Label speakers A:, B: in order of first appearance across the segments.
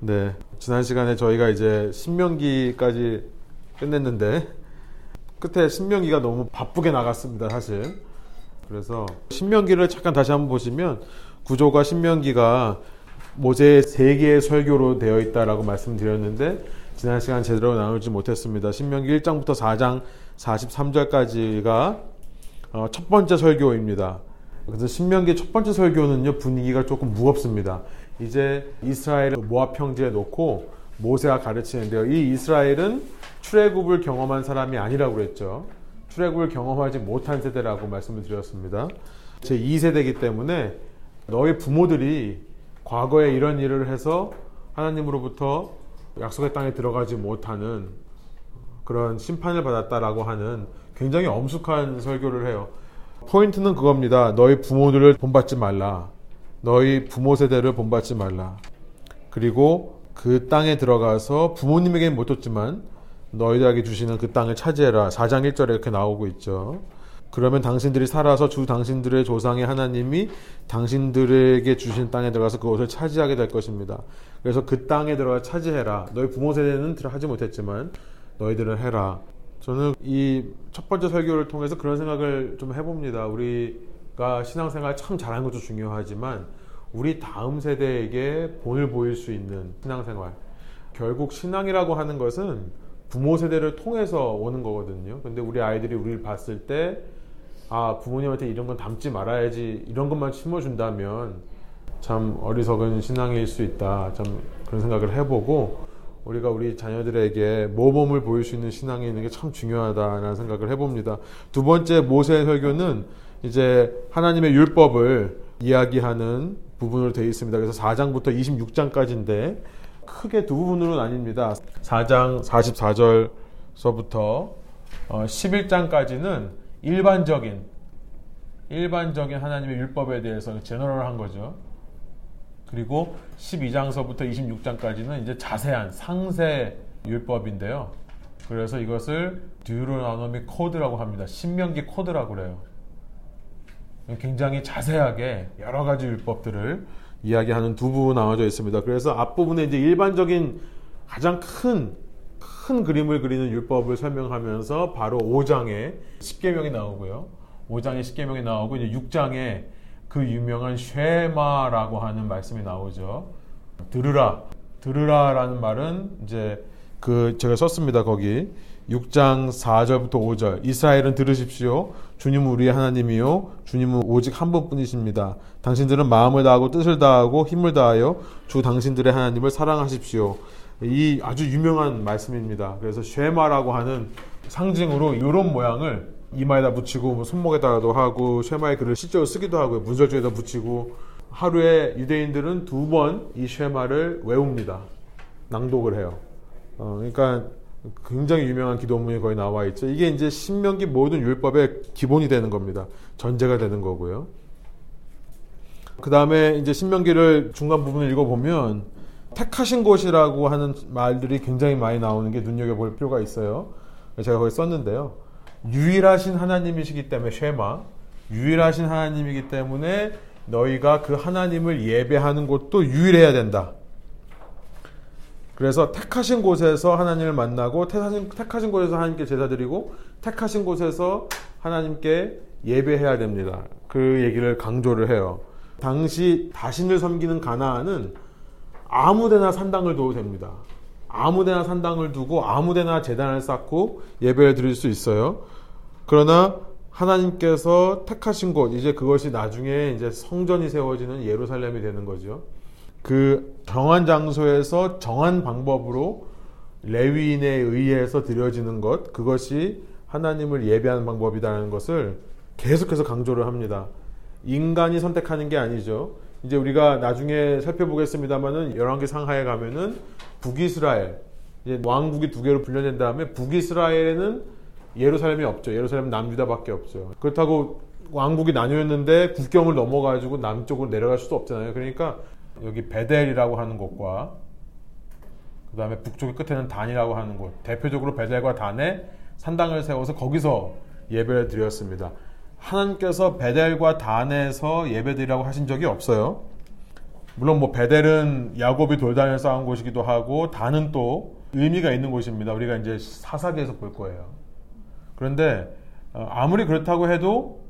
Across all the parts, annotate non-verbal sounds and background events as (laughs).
A: 네. 지난 시간에 저희가 이제 신명기까지 끝냈는데 끝에 신명기가 너무 바쁘게 나갔습니다, 사실. 그래서 신명기를 잠깐 다시 한번 보시면 구조가 신명기가 모세의 세 개의 설교로 되어 있다라고 말씀드렸는데 지난 시간 제대로 나누지 못했습니다. 신명기 1장부터 4장 43절까지가 어, 첫 번째 설교입니다. 그래서 신명기 첫 번째 설교는요 분위기가 조금 무겁습니다. 이제 이스라엘을 모압 평지에 놓고 모세가 가르치는데요. 이 이스라엘은 출애굽을 경험한 사람이 아니라고 그랬죠. 출애굽을 경험하지 못한 세대라고 말씀을 드렸습니다. 제 2세대이기 때문에 너희 부모들이 과거에 이런 일을 해서 하나님으로부터 약속의 땅에 들어가지 못하는 그런 심판을 받았다라고 하는 굉장히 엄숙한 설교를 해요. 포인트는 그겁니다. 너희 부모들을 본받지 말라. 너희 부모 세대를 본받지 말라. 그리고 그 땅에 들어가서 부모님에게는 못 줬지만 너희들에게 주시는 그 땅을 차지해라. 4장 1절에 이렇게 나오고 있죠. 그러면 당신들이 살아서 주 당신들의 조상의 하나님이 당신들에게 주신 땅에 들어가서 그것을 차지하게 될 것입니다. 그래서 그 땅에 들어가 차지해라. 너희 부모 세대는 하지 못했지만 너희들은 해라. 저는 이 첫 번째 설교를 통해서 그런 생각을 좀 해봅니다. 우리 가 신앙생활 참 잘하는 것도 중요하지만 우리 다음 세대에게 본을 보일 수 있는 신앙생활. 결국 신앙이라고 하는 것은 부모 세대를 통해서 오는 거거든요. 근데 우리 아이들이 우리를 봤을 때, 아, 부모님한테 이런 건 담지 말아야지, 이런 것만 심어준다면 참 어리석은 신앙일 수 있다. 참 그런 생각을 해보고, 우리가 우리 자녀들에게 모범을 보일 수 있는 신앙이 있는 게 참 중요하다라는 생각을 해봅니다. 두 번째 모세의 설교는 이제 하나님의 율법을 이야기하는 부분으로 되어 있습니다. 그래서 4장부터 26장까지인데 크게 두 부분으로 나뉩니다. 4장 44절서부터 11장까지는 일반적인 일반적인 하나님의 율법에 대해서 제너럴한 거죠. 그리고 12장서부터 26장까지는 이제 자세한 상세 율법인데요. 그래서 이것을 듀로나노미 코드라고 합니다. 신명기 코드라고 그래요. 굉장히 자세하게 여러 가지 율법들을 이야기하는 두 부분 나눠져 있습니다. 그래서 앞부분에 이제 일반적인 가장 큰, 큰 그림을 그리는 율법을 설명하면서 바로 5장에 10계명이 나오고요. 5장에 10계명이 나오고 이제 6장에 그 유명한 쉐마라고 하는 말씀이 나오죠. 들으라. 들으라라는 말은 이제 그 제가 썼습니다. 거기 6장 4절부터 5절 이스라엘은 들으십시오. 주님은 우리의 하나님이요 주님은 오직 한 분뿐이십니다. 당신들은 마음을 다하고 뜻을 다하고 힘을 다하여 주 당신들의 하나님을 사랑하십시오. 이 아주 유명한 말씀입니다. 그래서 쉐마라고 하는 상징으로 이런 모양을 이마에다 붙이고 뭐 손목에다가도 하고 쉐마의 글을 실제로 쓰기도 하고요. 문설주에다 붙이고 하루에 유대인들은 두 번 이 쉐마를 외웁니다. 낭독을 해요. 어, 그러니까 굉장히 유명한 기도문이 거의 나와 있죠. 이게 이제 신명기 모든 율법의 기본이 되는 겁니다. 전제가 되는 거고요. 그 다음에 이제 신명기를 중간 부분을 읽어보면 택하신 곳이라고 하는 말들이 굉장히 많이 나오는 게 눈여겨볼 필요가 있어요. 제가 거기 썼는데요. 유일하신 하나님이시기 때문에 쉐마, 유일하신 하나님이기 때문에 너희가 그 하나님을 예배하는 곳도 유일해야 된다. 그래서 택하신 곳에서 하나님을 만나고 택하신, 택하신 곳에서 하나님께 제사드리고 택하신 곳에서 하나님께 예배해야 됩니다. 그 얘기를 강조를 해요. 당시 다신을 섬기는 가나안은 아무데나 산당을 둬도 됩니다. 아무데나 산당을 두고 아무데나 재단을 쌓고 예배를 드릴 수 있어요. 그러나 하나님께서 택하신 곳 이제 그것이 나중에 이제 성전이 세워지는 예루살렘이 되는 거죠. 그 정한 장소에서 정한 방법으로 레위인에 의해서 드려지는 것 그것이 하나님을 예배하는 방법이라는 것을 계속해서 강조를 합니다. 인간이 선택하는 게 아니죠. 이제 우리가 나중에 살펴보겠습니다만은 열왕기 상하에 가면은 북이스라엘 이제 왕국이 두 개로 분열된 다음에 북이스라엘에는 예루살렘이 없죠. 예루살렘 남유다밖에 없죠. 그렇다고 왕국이 나뉘었는데 국경을 넘어가지고 남쪽으로 내려갈 수도 없잖아요. 그러니까 여기 베델이라고 하는 곳과 그 다음에 북쪽의 끝에는 단이라고 하는 곳 대표적으로 베델과 단에 산당을 세워서 거기서 예배를 드렸습니다. 하나님께서 베델과 단에서 예배드리라고 하신 적이 없어요. 물론 뭐 베델은 야곱이 돌단을 쌓은 곳이기도 하고 단은 또 의미가 있는 곳입니다. 우리가 이제 사사기에서 볼 거예요. 그런데 어, 아무리 그렇다고 해도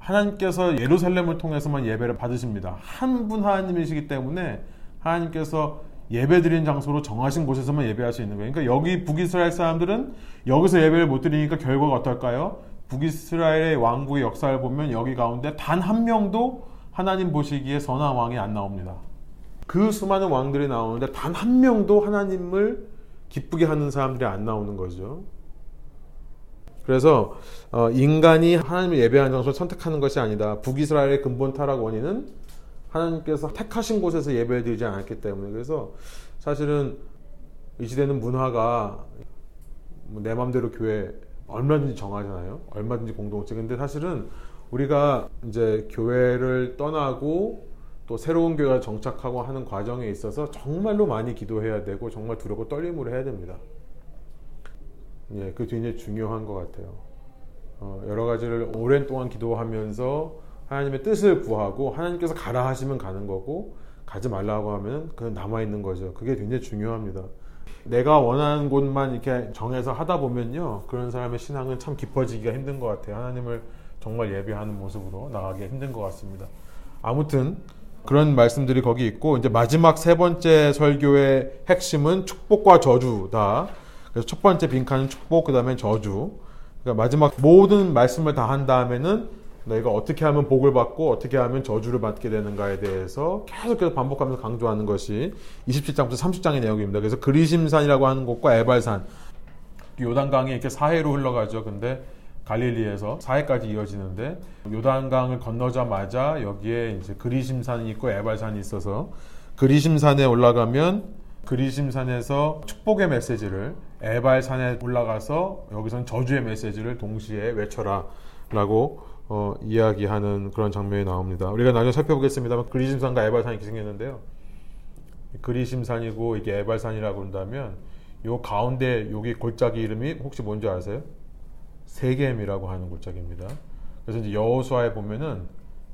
A: 하나님께서 예루살렘을 통해서만 예배를 받으십니다. 한 분 하나님이시기 때문에 하나님께서 예배드린 장소로 정하신 곳에서만 예배할 수 있는 거예요. 그러니까 여기 북이스라엘 사람들은 여기서 예배를 못 드리니까 결과가 어떨까요? 북이스라엘의 왕국의 역사를 보면 여기 가운데 단 한 명도 하나님 보시기에 선한 왕이 안 나옵니다. 그 수많은 왕들이 나오는데 단 한 명도 하나님을 기쁘게 하는 사람들이 안 나오는 거죠. 그래서 어, 인간이 하나님을 예배하는 장소를 선택하는 것이 아니다. 북이스라엘의 근본 타락 원인은 하나님께서 택하신 곳에서 예배를 드리지 않았기 때문에 그래서 사실은 이 시대는 문화가 뭐내 마음대로 교회 얼마든지 정하잖아요. 얼마든지 공동체. 근데 사실은 우리가 이제 교회를 떠나고 또 새로운 교회가 정착하고 하는 과정에 있어서 정말로 많이 기도해야 되고 정말 두렵고 떨림으로 해야 됩니다. 예, 그게 굉장히 중요한 것 같아요. 어, 여러 가지를 오랜 동안 기도하면서 하나님의 뜻을 구하고 하나님께서 가라 하시면 가는 거고 가지 말라고 하면 그냥 남아 있는 거죠. 그게 굉장히 중요합니다. 내가 원하는 곳만 이렇게 정해서 하다 보면요. 그런 사람의 신앙은 참 깊어지기가 힘든 것 같아요. 하나님을 정말 예배하는 모습으로 나가기 힘든 것 같습니다. 아무튼 그런 말씀들이 거기 있고 이제 마지막 세 번째 설교의 핵심은 축복과 저주다. 그래서 첫 번째 빈칸은 축복, 그 다음에 저주. 그러니까 마지막 모든 말씀을 다 한 다음에는 너희가 어떻게 하면 복을 받고 어떻게 하면 저주를 받게 되는가에 대해서 계속해서 반복하면서 강조하는 것이 27장부터 30장의 내용입니다. 그래서 그리심산이라고 하는 곳과 에발산, 요단강이 이렇게 사해로 흘러가죠. 근데 갈릴리에서 사해까지 이어지는데 요단강을 건너자마자 여기에 이제 그리심산이 있고 에발산이 있어서 그리심산에 올라가면 그리심산에서 축복의 메시지를 에발산에 올라가서 여기선 저주의 메시지를 동시에 외쳐라라고 어, 이야기하는 그런 장면이 나옵니다. 우리가 나중에 살펴보겠습니다만 그리심산과 에발산이 이렇게 생겼는데요. 그리심산이고 이게 에발산이라고 한다면 요 가운데 여기 골짜기 이름이 혹시 뭔지 아세요? 세겜이라고 하는 골짜기입니다. 그래서 이제 여호수아에 보면은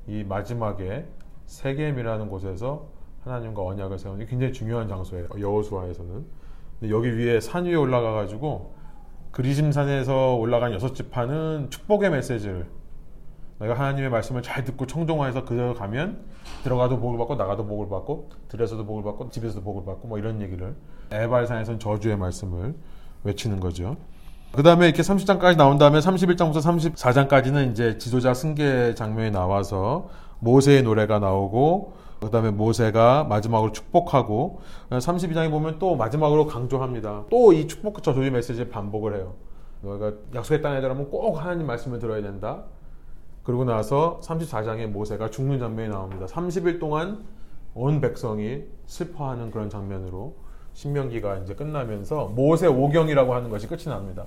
A: 이 마지막에 세겜이라는 곳에서 하나님과 언약을 세우는 게 굉장히 중요한 장소예요. 여호수아에서는. 여기 위에 산 위에 올라가 가지고 그리심산에서 올라간 여섯 지파는 축복의 메시지를 내가 하나님의 말씀을 잘 듣고 청종해서 그대로 가면 들어가도 복을 받고 나가도 복을 받고 들에서도 복을 받고 집에서도 복을 받고 뭐 이런 얘기를 에발산에서는 저주의 말씀을 외치는 거죠. 그 다음에 이렇게 30장까지 나온 다음에 31장부터 34장까지는 이제 지도자 승계 장면이 나와서 모세의 노래가 나오고 그 다음에 모세가 마지막으로 축복하고 32장에 보면 또 마지막으로 강조합니다. 또 이 축복 저주의 메시지를 반복을 해요. 너희가 약속의 땅에 들어가면 꼭 하나님 말씀을 들어야 된다. 그러고 나서 34장에 모세가 죽는 장면이 나옵니다. 30일 동안 온 백성이 슬퍼하는 그런 장면으로 신명기가 이제 끝나면서 모세 오경이라고 하는 것이 끝이 납니다.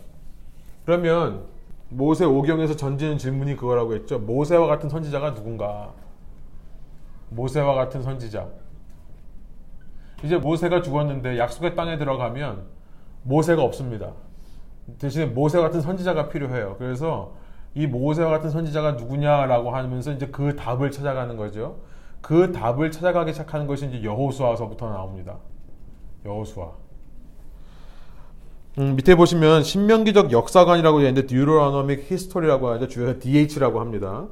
A: 그러면 모세 오경에서 던지는 질문이 그거라고 했죠. 모세와 같은 선지자가 누군가? 모세와 같은 선지자. 이제 모세가 죽었는데 약속의 땅에 들어가면 모세가 없습니다. 대신에 모세 같은 선지자가 필요해요. 그래서 이 모세와 같은 선지자가 누구냐라고 하면서 이제 그 답을 찾아가는 거죠. 그 답을 찾아가기 시작하는 것이 이제 여호수아서부터 나옵니다. 여호수아. 음, 밑에 보시면 신명기적 역사관이라고 되어 있는데 Deuteronomic History라고 하죠. 주요 DH라고 합니다.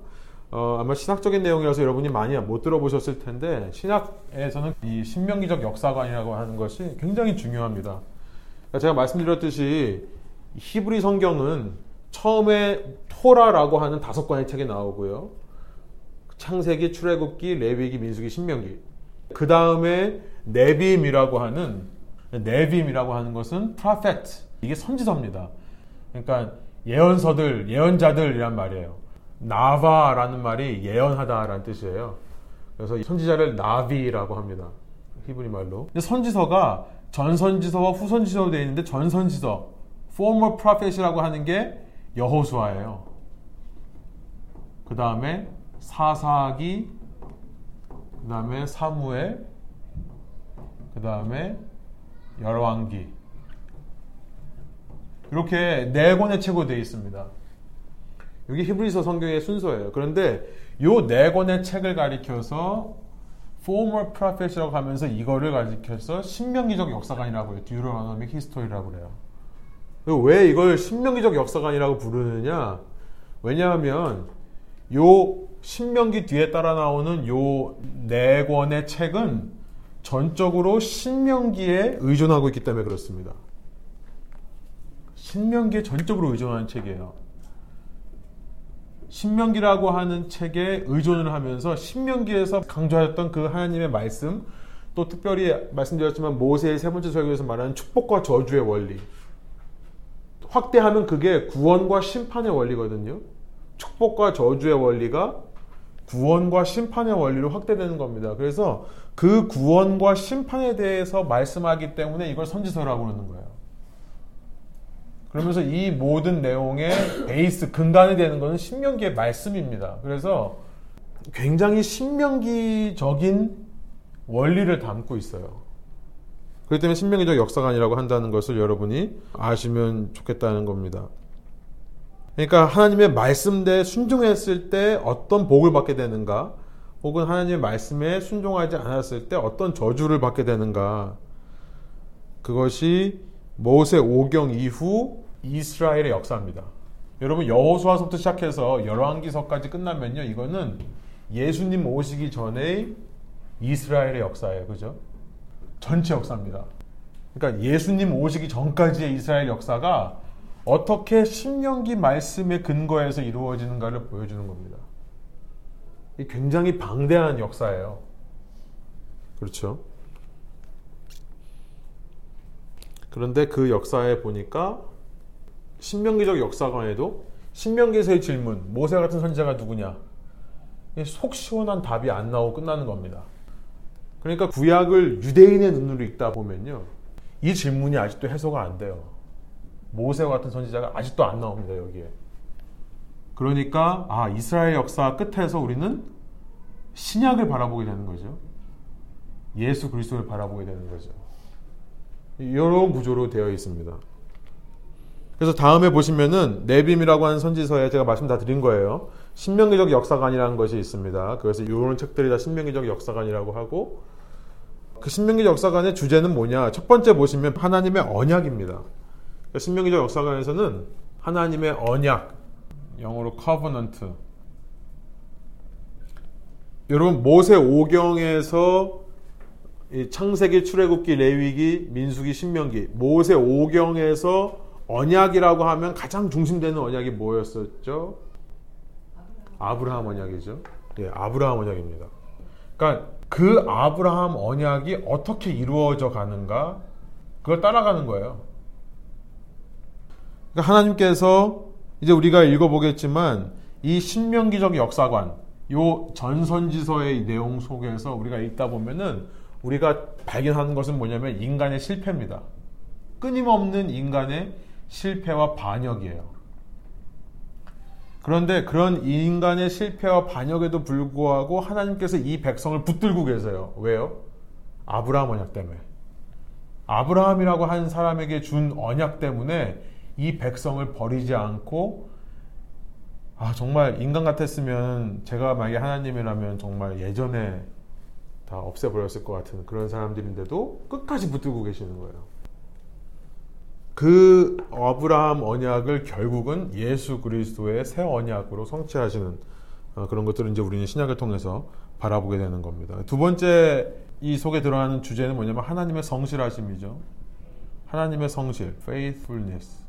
A: 어, 아마 신학적인 내용이라서 여러분이 많이 못 들어보셨을 텐데 신학에서는 이 신명기적 역사관이라고 하는 것이 굉장히 중요합니다. 그러니까 제가 말씀드렸듯이 히브리 성경은 처음에 토라라고 하는 다섯 권의 책이 나오고요. 창세기, 출애굽기, 레위기, 민수기, 신명기. 그 다음에 네빔이라고 하는 네빔이라고 하는 것은 프라페트 이게 선지서입니다. 그러니까 예언서들, 예언자들이란 말이에요. 나바라는 말이 예언하다라는 뜻이에요. 그래서 선지자를 나비라고 합니다. 히브리 말로. 선지서가 전선지서와 후선지서로 되어 있는데 전선지서, former prophet이라고 하는 게 여호수아예요. 그 다음에 사사기, 그 다음에 사무엘, 그 다음에 열왕기. 이렇게 네 권의 책으로 되어 있습니다. 여기 히브리서 성경의 순서예요. 그런데 이네 권의 책을 가리켜서 former prophet이라고 하면서 이거를 가지켜서 신명기적 역사관이라고 해요. Deuteronomic history라고 그래요. 왜 이걸 신명기적 역사관이라고 부르느냐? 왜냐하면 요 신명기 뒤에 따라 나오는 요 네 권의 책은 전적으로 신명기에 의존하고 있기 때문에 그렇습니다. 신명기에 전적으로 의존하는 책이에요. 신명기라고 하는 책에 의존을 하면서 신명기에서 강조하셨던 그 하나님의 말씀 또 특별히 말씀드렸지만 모세의 세 번째 설교에서 말하는 축복과 저주의 원리 확대하면 그게 구원과 심판의 원리거든요. 축복과 저주의 원리가 구원과 심판의 원리로 확대되는 겁니다. 그래서 그 구원과 심판에 대해서 말씀하기 때문에 이걸 선지서라고 그러는 거예요. 그러면서 이 모든 내용의 베이스, 근간이 되는 것은 신명기의 말씀입니다. 그래서 굉장히 신명기적인 원리를 담고 있어요. 그렇기 때문에 신명기적 역사관이라고 한다는 것을 여러분이 아시면 좋겠다는 겁니다. 그러니까 하나님의 말씀대에 순종했을 때 어떤 복을 받게 되는가, 혹은 하나님의 말씀에 순종하지 않았을 때 어떤 저주를 받게 되는가, 그것이 모세 오경 이후 이스라엘의 역사입니다. 여러분 여호수아서부터 시작해서 열왕기서까지 끝나면요, 이거는 예수님 오시기 전에 이스라엘의 역사예요, 그죠? 전체 역사입니다. 그러니까 예수님 오시기 전까지의 이스라엘 역사가 어떻게 신명기 말씀의 근거에서 이루어지는가를 보여주는 겁니다. 굉장히 방대한 역사예요. 그렇죠? 그런데 그 역사에 보니까 신명기적 역사관에도 신명기에서의 질문, 모세 같은 선지자가 누구냐? 속 시원한 답이 안 나오고 끝나는 겁니다. 그러니까 구약을 유대인의 눈으로 읽다 보면요. 이 질문이 아직도 해소가 안 돼요. 모세와 같은 선지자가 아직도 안 나옵니다, 여기에. 그러니까, 아, 이스라엘 역사 끝에서 우리는 신약을 바라보게 되는 거죠. 예수 그리스도를 바라보게 되는 거죠. 이런 구조로 되어 있습니다. 그래서 다음에 보시면은 네빔이라고 하는 선지서에 제가 말씀 다 드린 거예요. 신명기적 역사관이라는 것이 있습니다. 그래서 이런 책들이 다 신명기적 역사관이라고 하고 그 신명기적 역사관의 주제는 뭐냐? 첫 번째 보시면 하나님의 언약입니다. 그러니까 신명기적 역사관에서는 하나님의 언약, 영어로 covenant. 여러분 모세 오경에서 창세기, 출애굽기, 레위기, 민수기, 신명기 모세 오경에서 언약이라고 하면 가장 중심되는 언약이 뭐였었죠? 아브라함 언약이죠. 예, 아브라함 언약입니다. 그러니까 그 아브라함 언약이 어떻게 이루어져 가는가 그걸 따라가는 거예요. 그러니까 하나님께서 이제 우리가 읽어보겠지만 이 신명기적 역사관, 요 전선지서의 내용 속에서 우리가 읽다 보면은 우리가 발견하는 것은 뭐냐면 인간의 실패입니다. 끊임없는 인간의 실패와 반역이에요. 그런데 그런 인간의 실패와 반역에도 불구하고 하나님께서 이 백성을 붙들고 계세요. 왜요? 아브라함 언약 때문에. 아브라함이라고 한 사람에게 준 언약 때문에 이 백성을 버리지 않고 아 정말 인간 같았으면 제가 만약에 하나님이라면 정말 예전에 다 없애버렸을 것 같은 그런 사람들인데도 끝까지 붙들고 계시는 거예요. 그 아브라함 언약을 결국은 예수 그리스도의 새 언약으로 성취하시는 어, 그런 것들을 이제 우리는 신약을 통해서 바라보게 되는 겁니다. 두 번째 이 속에 들어가는 주제는 뭐냐면 하나님의 성실하심이죠. 하나님의 성실, faithfulness.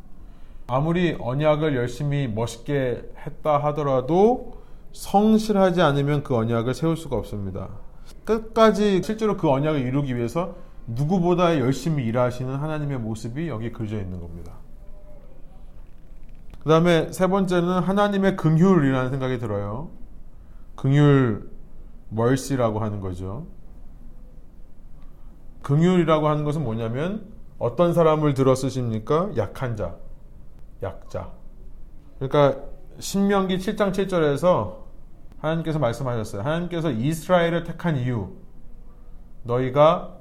A: 아무리 언약을 열심히 멋있게 했다 하더라도 성실하지 않으면 그 언약을 세울 수가 없습니다. 끝까지 실제로 그 언약을 이루기 위해서 누구보다 열심히 일하시는 하나님의 모습이 여기 그려져 있는 겁니다. 그 다음에 세 번째는 하나님의 긍휼이라는 생각이 들어요. 긍휼 멀시라고 하는 거죠. 긍휼이라고 하는 것은 뭐냐면 어떤 사람을 들어 쓰십니까? 약한 자, 약자. 그러니까 신명기 7장 7절에서 하나님께서 말씀하셨어요. 하나님께서 이스라엘을 택한 이유, 너희가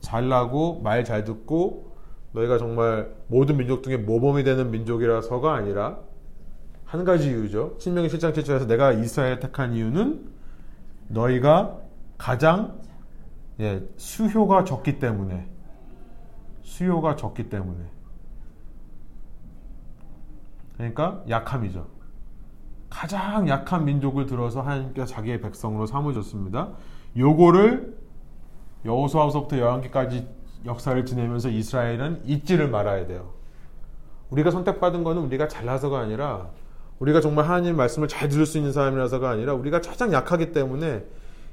A: 잘나고 말 잘 듣고 너희가 정말 모든 민족 중에 모범이 되는 민족이라서가 아니라 한 가지 이유죠. 신명기 7장 7절에서 내가 이스라엘 택한 이유는 너희가 가장 예, 수효가 적기 때문에 수요가 적기 때문에 그러니까 약함이죠. 가장 약한 민족을 들어서 하나님께서 자기의 백성으로 삼으셨습니다. 요거를 여호수아서부터 여왕기까지 역사를 지내면서 이스라엘은 잊지를 말아야 돼요. 우리가 선택받은 것은 우리가 잘나서가 아니라 우리가 정말 하나님 말씀을 잘 들을 수 있는 사람이라서가 아니라 우리가 가장 약하기 때문에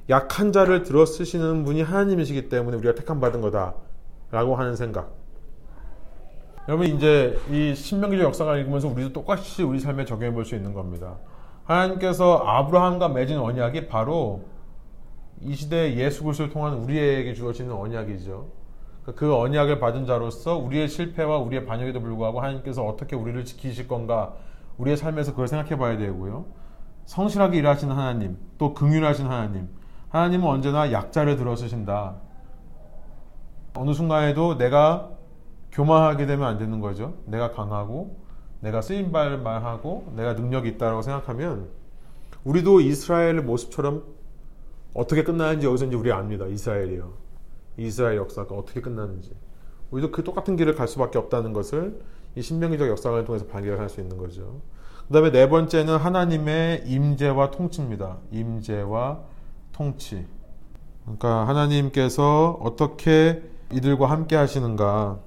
A: 약한 자를 들어 쓰시는 분이 하나님이시기 때문에 우리가 택함 받은 거다라고 하는 생각. 여러분 이제 이 신명기적 역사를 읽으면서 우리도 똑같이 우리 삶에 적용해 볼 수 있는 겁니다. 하나님께서 아브라함과 맺은 언약이 바로 이 시대 예수 그리스도를 통한 우리에게 주어지는 언약이죠. 그 언약을 받은 자로서 우리의 실패와 우리의 반역에도 불구하고 하나님께서 어떻게 우리를 지키실 건가 우리의 삶에서 그걸 생각해 봐야 되고요. 성실하게 일하시는 하나님, 또 긍휼하신 하나님. 하나님은 언제나 약자를 들어쓰신다. 어느 순간에도 내가 교만하게 되면 안 되는 거죠. 내가 강하고 내가 쓰임 발말하고 내가 능력이 있다고 생각하면 우리도 이스라엘의 모습처럼 어떻게 끝나는지 여기서 이제 우리 압니다. 이스라엘이요. 이스라엘 역사가 어떻게 끝나는지. 우리도 그 똑같은 길을 갈 수밖에 없다는 것을 이 신명기적 역사관을 통해서 발견할 수 있는 거죠. 그 다음에 네 번째는 하나님의 임재와 통치입니다. 임재와 통치. 그러니까 하나님께서 어떻게 이들과 함께 하시는가.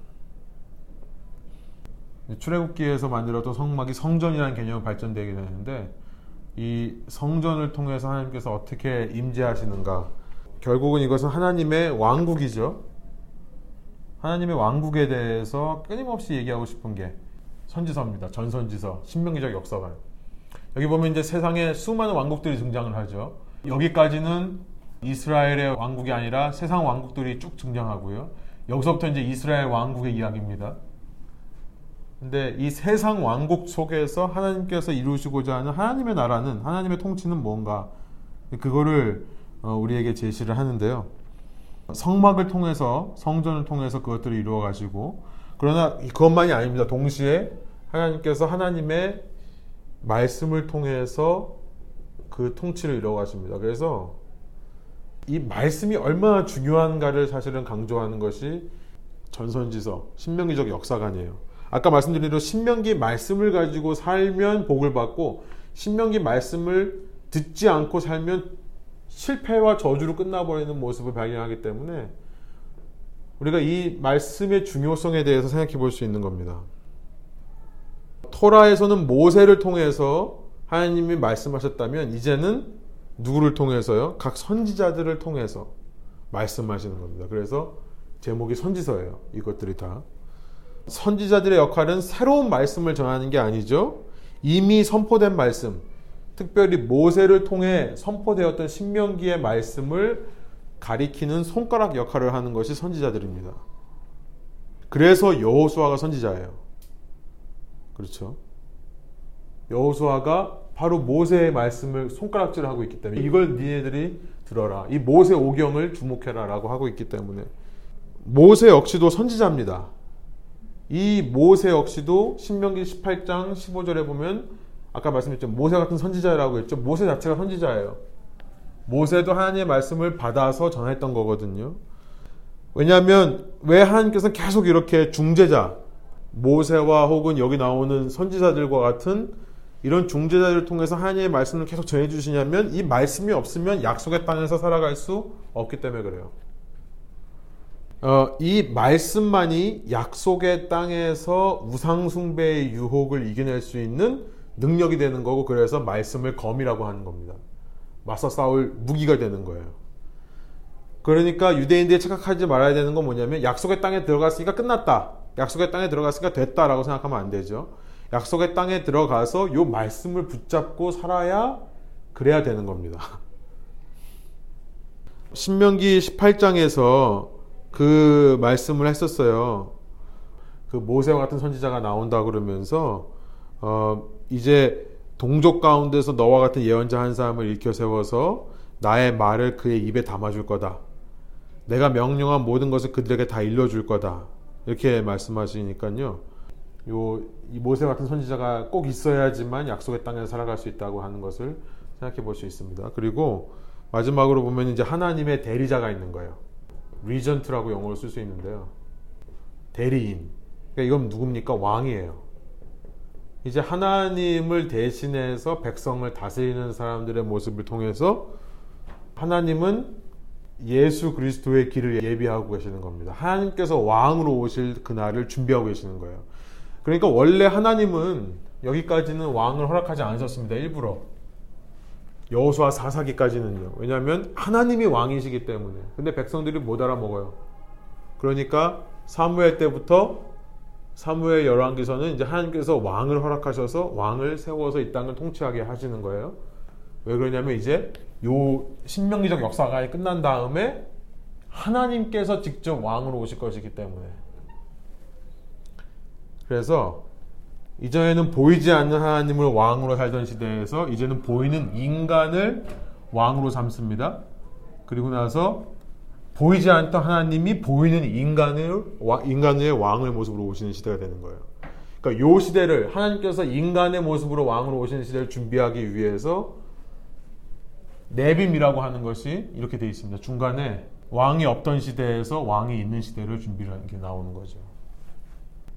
A: 출애굽기에서 만들었던 성막이 성전이라는 개념을 발전되게 되는데 이 성전을 통해서 하나님께서 어떻게 임재하시는가 결국은 이것은 하나님의 왕국이죠. 하나님의 왕국에 대해서 끊임없이 얘기하고 싶은 게 선지서입니다. 전선지서, 신명기적 역사관. 여기 보면 이제 세상에 수많은 왕국들이 등장을 하죠. 여기까지는 이스라엘의 왕국이 아니라 세상 왕국들이 쭉 등장하고요. 여기서부터 이제 이스라엘 왕국의 이야기입니다. 근데 이 세상 왕국 속에서 하나님께서 이루시고자 하는 하나님의 나라는 하나님의 통치는 뭔가 그거를 어, 우리에게 제시를 하는데요. 성막을 통해서 성전을 통해서 그것들을 이루어 가시고 그러나 그것만이 아닙니다. 동시에 하나님께서 하나님의 말씀을 통해서 그 통치를 이루어 가십니다. 그래서 이 말씀이 얼마나 중요한가를 사실은 강조하는 것이 전선지서 신명기적 역사관이에요. 아까 말씀드린 대로 신명기 말씀을 가지고 살면 복을 받고 신명기 말씀을 듣지 않고 살면 실패와 저주로 끝나버리는 모습을 발견하기 때문에 우리가 이 말씀의 중요성에 대해서 생각해 볼 수 있는 겁니다. 토라에서는 모세를 통해서 하나님이 말씀하셨다면 이제는 누구를 통해서요? 각 선지자들을 통해서 말씀하시는 겁니다. 그래서 제목이 선지서예요. 이것들이 다. 선지자들의 역할은 새로운 말씀을 전하는 게 아니죠. 이미 선포된 말씀, 특별히 모세를 통해 선포되었던 신명기의 말씀을 가리키는 손가락 역할을 하는 것이 선지자들입니다. 그래서 여호수아가 선지자예요. 그렇죠? 여호수아가 바로 모세의 말씀을 손가락질을 하고 있기 때문에 이걸 니네들이 들어라. 이 모세 오경을 주목해라라고 하고 있기 때문에 모세 역시도 선지자입니다. 이 모세 역시도 신명기 18장 15절에 보면 아까 말씀드렸죠. 모세 같은 선지자라고 했죠. 모세 자체가 선지자예요. 모세도 하나님의 말씀을 받아서 전했던 거거든요. 왜냐하면 왜 하나님께서는 계속 이렇게 중재자, 모세와 혹은 여기 나오는 선지자들과 같은 이런 중재자들을 통해서 하나님의 말씀을 계속 전해주시냐면 이 말씀이 없으면 약속의 땅에서 살아갈 수 없기 때문에 그래요. 어, 이 말씀만이 약속의 땅에서 우상숭배의 유혹을 이겨낼 수 있는 능력이 되는 거고 그래서 말씀을 검이라고 하는 겁니다. 맞서 싸울 무기가 되는 거예요. 그러니까 유대인들이 착각하지 말아야 되는 건 뭐냐면 약속의 땅에 들어갔으니까 끝났다. 약속의 땅에 들어갔으니까 됐다라고 생각하면 안 되죠. 약속의 땅에 들어가서 요 말씀을 붙잡고 살아야 그래야 되는 겁니다. (laughs) 신명기 18장에서 그 말씀을 했었어요. 그 모세와 같은 선지자가 나온다 그러면서 어 이제 동족 가운데서 너와 같은 예언자 한 사람을 일켜 세워서 나의 말을 그의 입에 담아줄 거다. 내가 명령한 모든 것을 그들에게 다 일러줄 거다. 이렇게 말씀하시니까요. 요, 이 모세 같은 선지자가 꼭 있어야지만 약속의 땅에서 살아갈 수 있다고 하는 것을 생각해 볼 수 있습니다. 그리고 마지막으로 보면 이제 하나님의 대리자가 있는 거예요. 리전트라고 영어로 쓸 수 있는데요. 대리인. 그러니까 이건 누굽니까? 왕이에요. 이제 하나님을 대신해서 백성을 다스리는 사람들의 모습을 통해서 하나님은 예수 그리스도의 길을 예비하고 계시는 겁니다. 하나님께서 왕으로 오실 그날을 준비하고 계시는 거예요. 그러니까 원래 하나님은 여기까지는 왕을 허락하지 않으셨습니다. 일부러. 여호수아 사사기까지는요. 왜냐하면 하나님이 왕이시기 때문에. 근데 백성들이 못 알아먹어요. 그러니까 사무엘 때부터 사무엘 열왕기서는 이제 하나님께서 왕을 허락하셔서 왕을 세워서 이 땅을 통치하게 하시는 거예요. 왜 그러냐면 이제 요 신명기적 역사가 끝난 다음에 하나님께서 직접 왕으로 오실 것이기 때문에. 그래서 이전에는 보이지 않는 하나님을 왕으로 살던 시대에서 이제는 보이는 인간을 왕으로 삼습니다. 그리고 나서 보이지 않던 하나님이 보이는 인간을 인간의 왕의 모습으로 오시는 시대가 되는 거예요. 그러니까 요 시대를 하나님께서 인간의 모습으로 왕으로 오시는 시대를 준비하기 위해서 네빔이라고 하는 것이 이렇게 되어 있습니다. 중간에 왕이 없던 시대에서 왕이 있는 시대를 준비하는 게 나오는 거죠.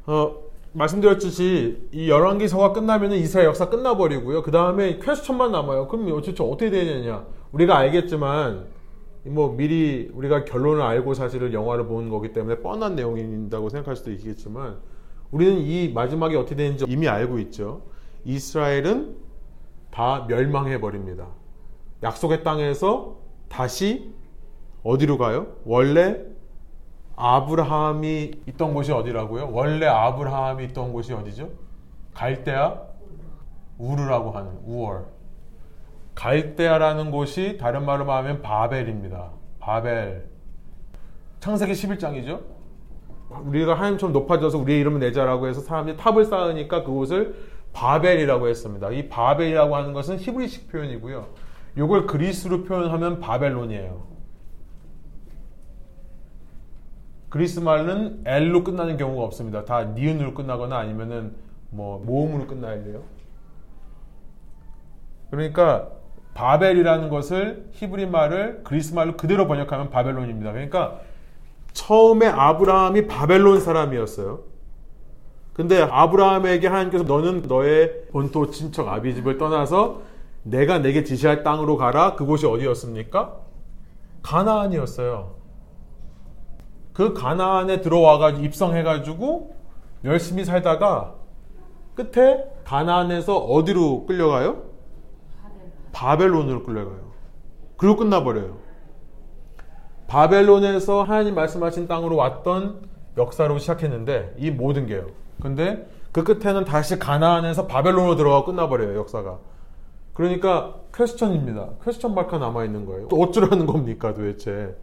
A: 어, 말씀드렸듯이 이 열왕기서가 끝나면 이스라엘 역사 끝나버리고요. 그 다음에 퀘스천만 남아요. 그럼 어쨌든 어떻게 되느냐? 우리가 알겠지만 뭐 미리 우리가 결론을 알고 사실을 영화를 보는 거기 때문에 뻔한 내용인다고 생각할 수도 있겠지만 우리는 이 마지막에 어떻게 되는지 이미 알고 있죠. 이스라엘은 다 멸망해 버립니다. 약속의 땅에서 다시 어디로 가요? 원래 아브라함이 있던 곳이 어디라고요? 원래 아브라함이 있던 곳이 어디죠? 갈대아 우르라고 하는 우월. 갈대아라는 곳이 다른 말로 말하면 바벨입니다. 바벨. 창세기 11장이죠. 우리가 하나님처럼 높아져서 우리의 이름을 내자라고 해서 사람들이 탑을 쌓으니까 그곳을 바벨이라고 했습니다. 이 바벨이라고 하는 것은 히브리식 표현이고요. 이걸 그리스로 표현하면 바벨론이에요. 그리스 말은 L로 끝나는 경우가 없습니다. 다 니은으로 끝나거나 아니면은 뭐 모음으로 끝나야 돼요. 그러니까 바벨이라는 것을 히브리 말을 그리스 말로 그대로 번역하면 바벨론입니다. 그러니까 처음에 아브라함이 바벨론 사람이었어요. 근데 아브라함에게 하나님께서 너는 너의 본토 친척 아비 집을 떠나서 내가 내게 지시할 땅으로 가라. 그곳이 어디였습니까? 가나안이었어요. 그 가나안에 들어와가지고 입성해가지고 열심히 살다가 끝에 가나안에서 어디로 끌려가요? 바벨론으로 끌려가요. 그리고 끝나버려요. 바벨론에서 하나님 말씀하신 땅으로 왔던 역사로 시작했는데 이 모든 게요. 근데 그 끝에는 다시 가나안에서 바벨론으로 들어가 끝나버려요. 역사가. 그러니까 question입니다. question mark가 남아 있는 거예요. 어쩌라는 겁니까 도대체?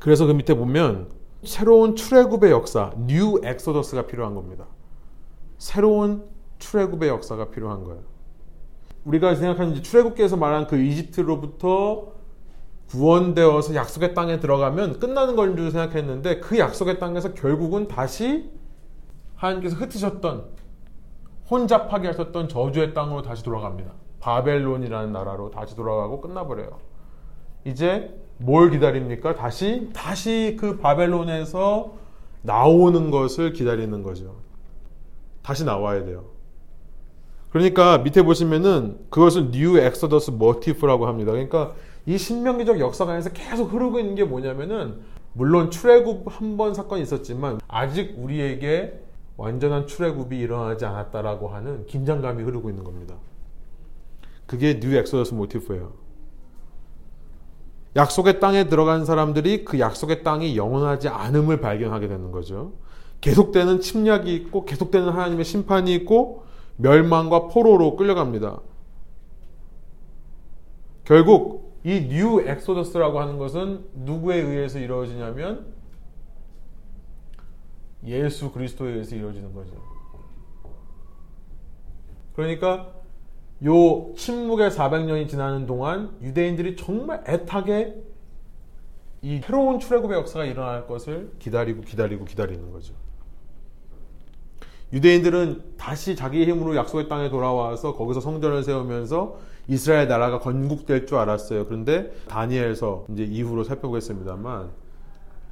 A: 그래서 그 밑에 보면 새로운 출애굽의 역사, new exodus가 필요한 겁니다. 새로운 출애굽의 역사가 필요한 거예요. 우리가 생각하는 출애굽기에서 말한 그 이집트로부터 구원되어서 약속의 땅에 들어가면 끝나는 걸 줄 생각했는데 그 약속의 땅에서 결국은 다시 하나님께서 흩으셨던 혼잡하게 하셨던 저주의 땅으로 다시 돌아갑니다. 바벨론이라는 나라로 다시 돌아가고 끝나버려요. 이제 뭘 기다립니까? 다시 다시 그 바벨론에서 나오는 것을 기다리는 거죠. 다시 나와야 돼요. 그러니까 밑에 보시면은 그것을 New Exodus 모티프라고 합니다. 그러니까 이 신명기적 역사가 안에서 계속 흐르고 있는 게 뭐냐면은 물론 출애굽 한 번 사건이 있었지만 아직 우리에게 완전한 출애굽이 일어나지 않았다라고 하는 긴장감이 흐르고 있는 겁니다. 그게 New Exodus 모티프예요. 약속의 땅에 들어간 사람들이 그 약속의 땅이 영원하지 않음을 발견하게 되는 거죠. 계속되는 침략이 있고 계속되는 하나님의 심판이 있고 멸망과 포로로 끌려갑니다. 결국 이 New Exodus라고 하는 것은 누구에 의해서 이루어지냐면 예수 그리스도에 의해서 이루어지는 거죠. 그러니까 요 침묵의 400년이 지나는 동안 유대인들이 정말 애타게 이 새로운 출애굽의 역사가 일어날 것을 기다리고 기다리고 기다리는 거죠. 유대인들은 다시 자기 힘으로 약속의 땅에 돌아와서 거기서 성전을 세우면서 이스라엘 나라가 건국될 줄 알았어요. 그런데 다니엘서 이제 이후로 살펴보겠습니다만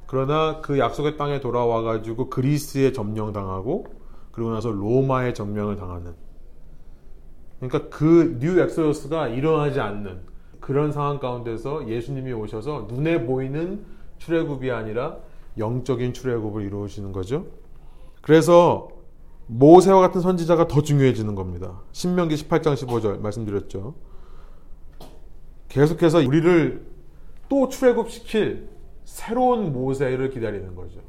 A: 그러나 그 약속의 땅에 돌아와 가지고 그리스에 점령당하고 그리고 나서 로마에 점령을 당하는 그러니까 그 New Exodus가 일어나지 않는 그런 상황 가운데서 예수님이 오셔서 눈에 보이는 출애굽이 아니라 영적인 출애굽을 이루시는 거죠. 그래서 모세와 같은 선지자가 더 중요해지는 겁니다. 신명기 18장 15절 말씀드렸죠. 계속해서 우리를 또 출애굽시킬 새로운 모세를 기다리는 거죠.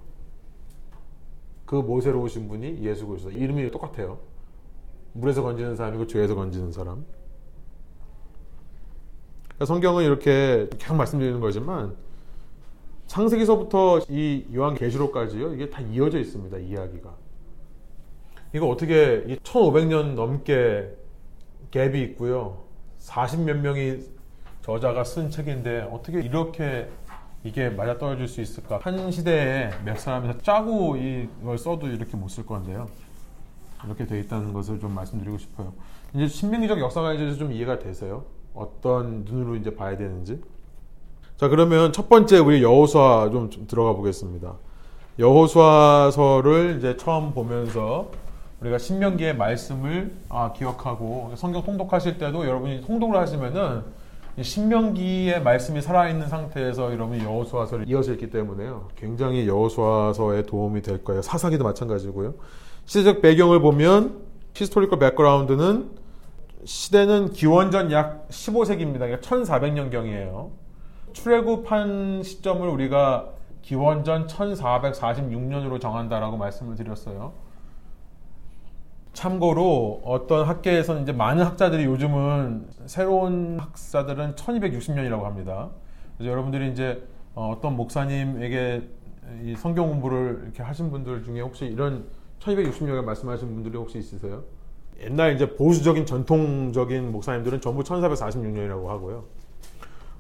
A: 그 모세로 오신 분이 예수 그리스도. 이름이 똑같아요. 물에서 건지는 사람이고 죄에서 건지는 사람. 그러니까 성경은 이렇게 계속 말씀드리는 거지만 창세기서부터 이 요한 계시록까지요. 이게 다 이어져 있습니다. 이야기가. 이거 어떻게 1500년 넘게 갭이 있고요. 40 몇 명이 저자가 쓴 책인데 어떻게 이렇게 이게 맞아 떨어질 수 있을까? 한 시대에 몇 사람이 짜고 이걸 써도 이렇게 못 쓸 건데요. 이렇게 돼 있다는 것을 좀 말씀드리고 싶어요. 이제 신명기적 역사가 이제 좀 이해가 되세요. 어떤 눈으로 이제 봐야 되는지. 자 그러면 첫 번째 우리 여호수아 좀, 좀 들어가 보겠습니다. 여호수아서를 이제 처음 보면서 우리가 신명기의 말씀을 아, 기억하고 성경 통독하실 때도 여러분이 통독을 하시면은 신명기의 말씀이 살아있는 상태에서 여러분이 여호수아서를 이어져 있기 때문에요. 굉장히 여호수아서에 도움이 될 거예요. 사사기도 마찬가지고요. 시대적 배경을 보면 historical background는 시대는 기원전 약 15세기입니다. 그러니까 1400년경이에요. 출애굽한 시점을 우리가 기원전 1446년으로 정한다라고 말씀을 드렸어요. 참고로 어떤 학계에서는 이제 많은 학자들이 요즘은 새로운 학자들은 1260년이라고 합니다. 그래서 여러분들이 이제 어떤 목사님에게 성경 공부를 이렇게 하신 분들 중에 혹시 이런 1260년에 말씀하신 분들이 혹시 있으세요? 옛날 이제 보수적인 전통적인 목사님들은 전부 1446년이라고 하고요.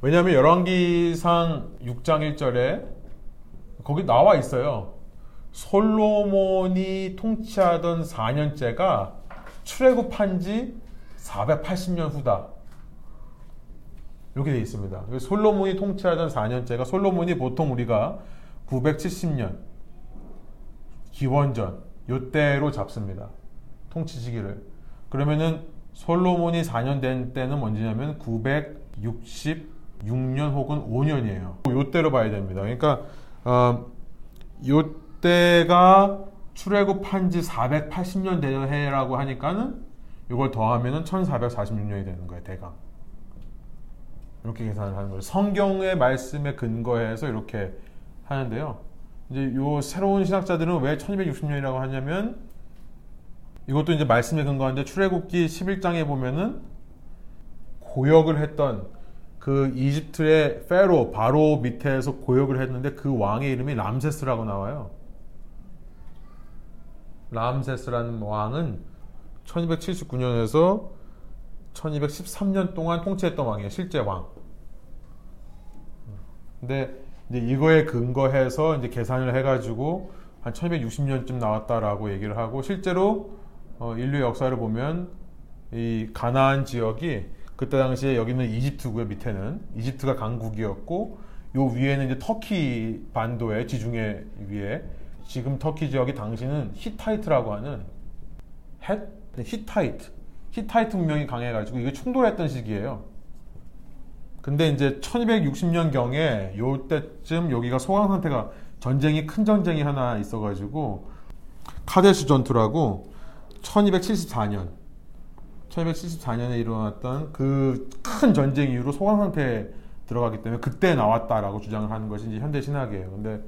A: 왜냐하면 열왕기상 6장 1절에 거기 나와 있어요. 솔로몬이 통치하던 4년째가 출애굽한 지 480년 후다. 이렇게 되어 있습니다. 솔로몬이 통치하던 4년째가 솔로몬이 보통 우리가 970년 기원전 요때로 잡습니다. 통치 시기를. 그러면은 솔로몬이 4년 된 때는 언제냐면 966년 혹은 5년이에요. 요때로 봐야 됩니다. 그러니까 어, 요 그때가 출애굽한 지 480년 되는 해라고 하니까는 이걸 더하면은 1446년이 되는 거예요, 대강. 이렇게 계산을 하는 거예요. 성경의 말씀에 근거해서 이렇게 하는데요. 이제 요 새로운 신학자들은 왜 1260년이라고 하냐면 이것도 이제 말씀에 근거한데 출애굽기 11장에 보면은 고역을 했던 그 이집트의 페로 바로 밑에서 고역을 했는데 그 왕의 이름이 람세스라고 나와요. 람세스라는 왕은 1279년에서 1213년 동안 통치했던 왕이에요. 실제 왕. 근데 이제 이거에 근거해서 이제 계산을 해가지고 한 1260년쯤 나왔다라고 얘기를 하고 실제로 어, 인류 역사를 보면 이 가나안 지역이 그때 당시에 여기는 이집트고요 밑에는. 이집트가 강국이었고 요 위에는 이제 터키 반도의 지중해 위에 지금 터키 지역이 당시는 히타이트라고 하는 헷? 네, 히타이트. 히타이트 문명이 강해가지고 이게 충돌했던 시기예요. 근데 이제 1260년 경에 요때쯤 여기가 소강 상태가 전쟁이 큰 전쟁이 하나 있어가지고 카데스 전투라고 1274년 1274년에 일어났던 그 큰 전쟁 이후로 소강 상태에 들어가기 때문에 그때 나왔다라고 주장을 하는 것이 이제 현대 신학이에요. 근데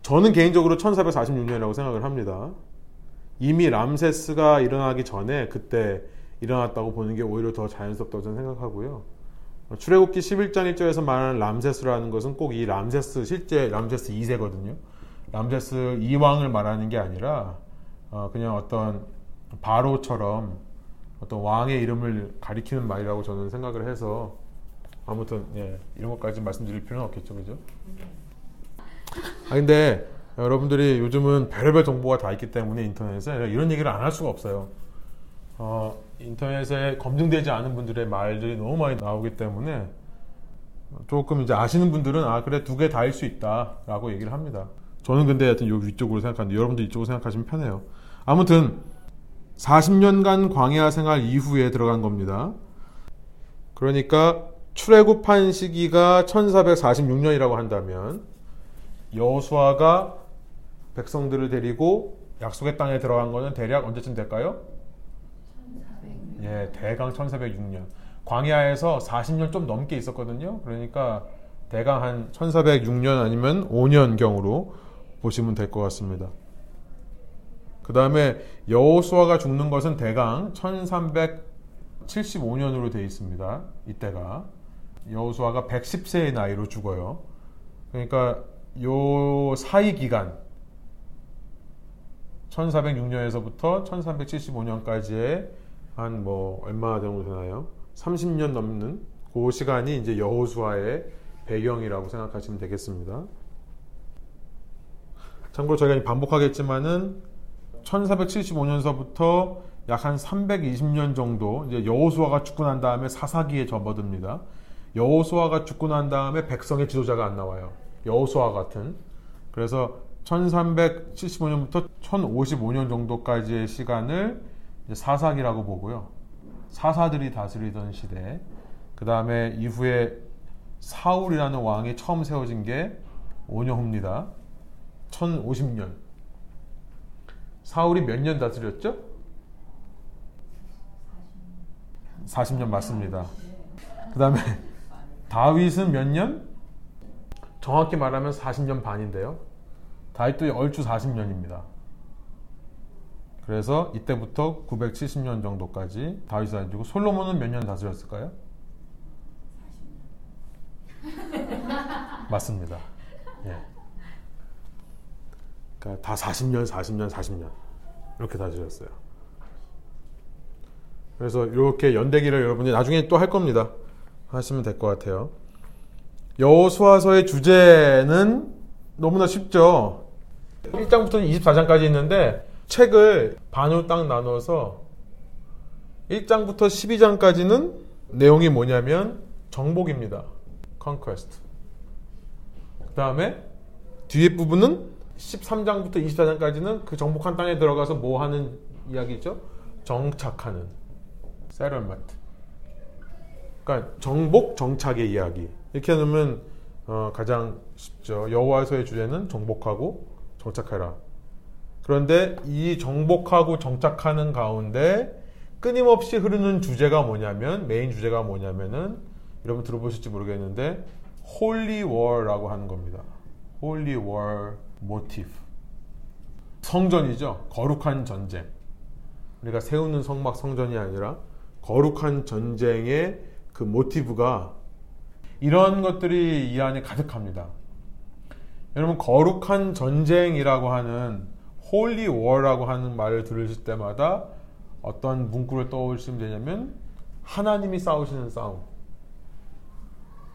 A: 저는 개인적으로 1446년이라고 생각을 합니다. 이미 람세스가 일어나기 전에 그때 일어났다고 보는 게 오히려 더 자연스럽다고 저는 생각하고요. 출애굽기 11장 1절에서 말하는 람세스라는 것은 꼭 이 람세스 실제 람세스 2세거든요. 람세스 2왕을 말하는 게 아니라 어, 그냥 어떤 바로처럼 어떤 왕의 이름을 가리키는 말이라고 저는 생각을 해서 아무튼 예, 이런 것까지 말씀드릴 필요는 없겠죠, 그죠? 아 근데 여러분들이 요즘은 별의별 정보가 다 있기 때문에 인터넷에 이런 얘기를 안 할 수가 없어요. 어, 인터넷에 검증되지 않은 분들의 말들이 너무 많이 나오기 때문에 조금 이제 아시는 분들은 아 그래 두 개 다일 수 있다라고 얘기를 합니다. 저는 근데 하여튼 요 위쪽으로 생각하는데 여러분도 이쪽으로 생각하시면 편해요. 아무튼 40년간 광야 생활 이후에 들어간 겁니다. 그러니까 출애굽한 시기가 1446년이라고 한다면 여호수아가 백성들을 데리고 약속의 땅에 들어간 거는 대략 언제쯤 될까요? 예, 대강 1406년. 광야에서 40년 좀 넘게 있었거든요. 그러니까 대강 한 1406년 아니면 5년경으로 보시면 될 것 같습니다. 그 다음에 여호수아가 죽는 것은 대강 1375년으로 되어 있습니다. 이때가 여호수아가 110세의 나이로 죽어요. 그러니까 요 사이 기간 1406년에서부터 1375년까지의 한 뭐 얼마 정도 되나요? 30년 넘는 그 시간이 이제 여호수아의 배경이라고 생각하시면 되겠습니다. 참고로 저희가 반복하겠지만은 1475년서부터 약 한 320년 정도 이제 여호수아가 죽고 난 다음에 사사기에 접어듭니다. 여호수아가 죽고 난 다음에 백성의 지도자가 안 나와요. 여호수아 같은. 그래서 1375년부터 1055년 정도까지의 시간을 사사기라고 보고요. 사사들이 다스리던 시대. 그 다음에 이후에 사울이라는 왕이 처음 세워진 게 5년 후입니다. 1050년. 사울이 몇 년 다스렸죠? 40년 맞습니다. 그 다음에 다윗은 몇 년? 정확히 말하면 40년 반인데요. 다윗도 얼추 40년입니다. 그래서 이때부터 970년 정도까지 다윗이 다스리고 솔로몬은 몇 년 다스렸을까요? 맞습니다. 예. 그러니까 다 40년, 40년, 40년 이렇게 다스렸어요. 그래서 이렇게 연대기를 여러분이 나중에 또 할 겁니다. 하시면 될 것 같아요. 여호수아서의 주제는 너무나 쉽죠. 1장부터 24장까지 있는데 책을 반으로 딱 나눠서 1장부터 12장까지는 내용이 뭐냐면 정복입니다. conquest. 그 다음에 뒤에 부분은 13장부터 24장까지는 그 정복한 땅에 들어가서 뭐 하는 이야기죠? 정착하는 settlement. 그러니까 정복 정착의 이야기. 이렇게 놓으면 어, 가장 쉽죠. 여호와서의 주제는 정복하고 정착해라. 그런데 이 정복하고 정착하는 가운데 끊임없이 흐르는 주제가 뭐냐면 메인 주제가 뭐냐면은 여러분 들어보실지 모르겠는데 Holy War라고 하는 겁니다. Holy War Motive. 성전이죠. 거룩한 전쟁. 우리가 세우는 성막 성전이 아니라 거룩한 전쟁의 그 모티브가 이런 것들이 이 안에 가득합니다. 여러분 거룩한 전쟁이라고 하는 holy war라고 하는 말을 들으실 때마다 어떤 문구를 떠올리시면 되냐면 하나님이 싸우시는 싸움.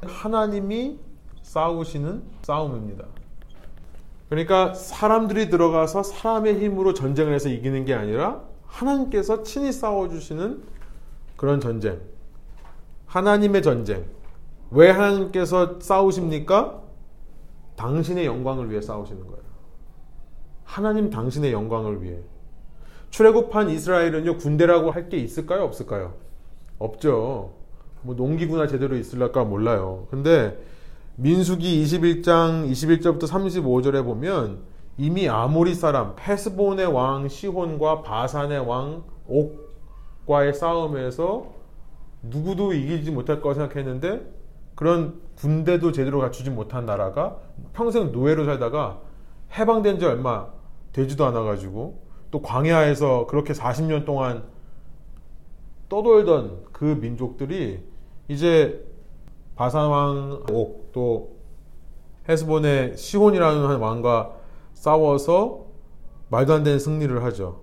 A: 하나님이 싸우시는 싸움입니다. 그러니까 사람들이 들어가서 사람의 힘으로 전쟁을 해서 이기는 게 아니라 하나님께서 친히 싸워주시는 그런 전쟁. 하나님의 전쟁. 왜 하나님께서 싸우십니까? 당신의 영광을 위해 싸우시는 거예요. 하나님 당신의 영광을 위해. 출애굽한 이스라엘은요 군대라고 할 게 있을까요 없을까요? 없죠. 뭐 농기구나 제대로 있을까 몰라요. 근데 민수기 21장 21절부터 35절에 보면 이미 아모리 사람 페스본의 왕 시혼과 바산의 왕 옥과의 싸움에서 누구도 이기지 못할 거라 생각했는데 그런 군대도 제대로 갖추지 못한 나라가 평생 노예로 살다가 해방된 지 얼마 되지도 않아가지고 또 광야에서 그렇게 40년 동안 떠돌던 그 민족들이 이제 바산왕 옥 또 헤스본의 시혼이라는 왕과 싸워서 말도 안 되는 승리를 하죠.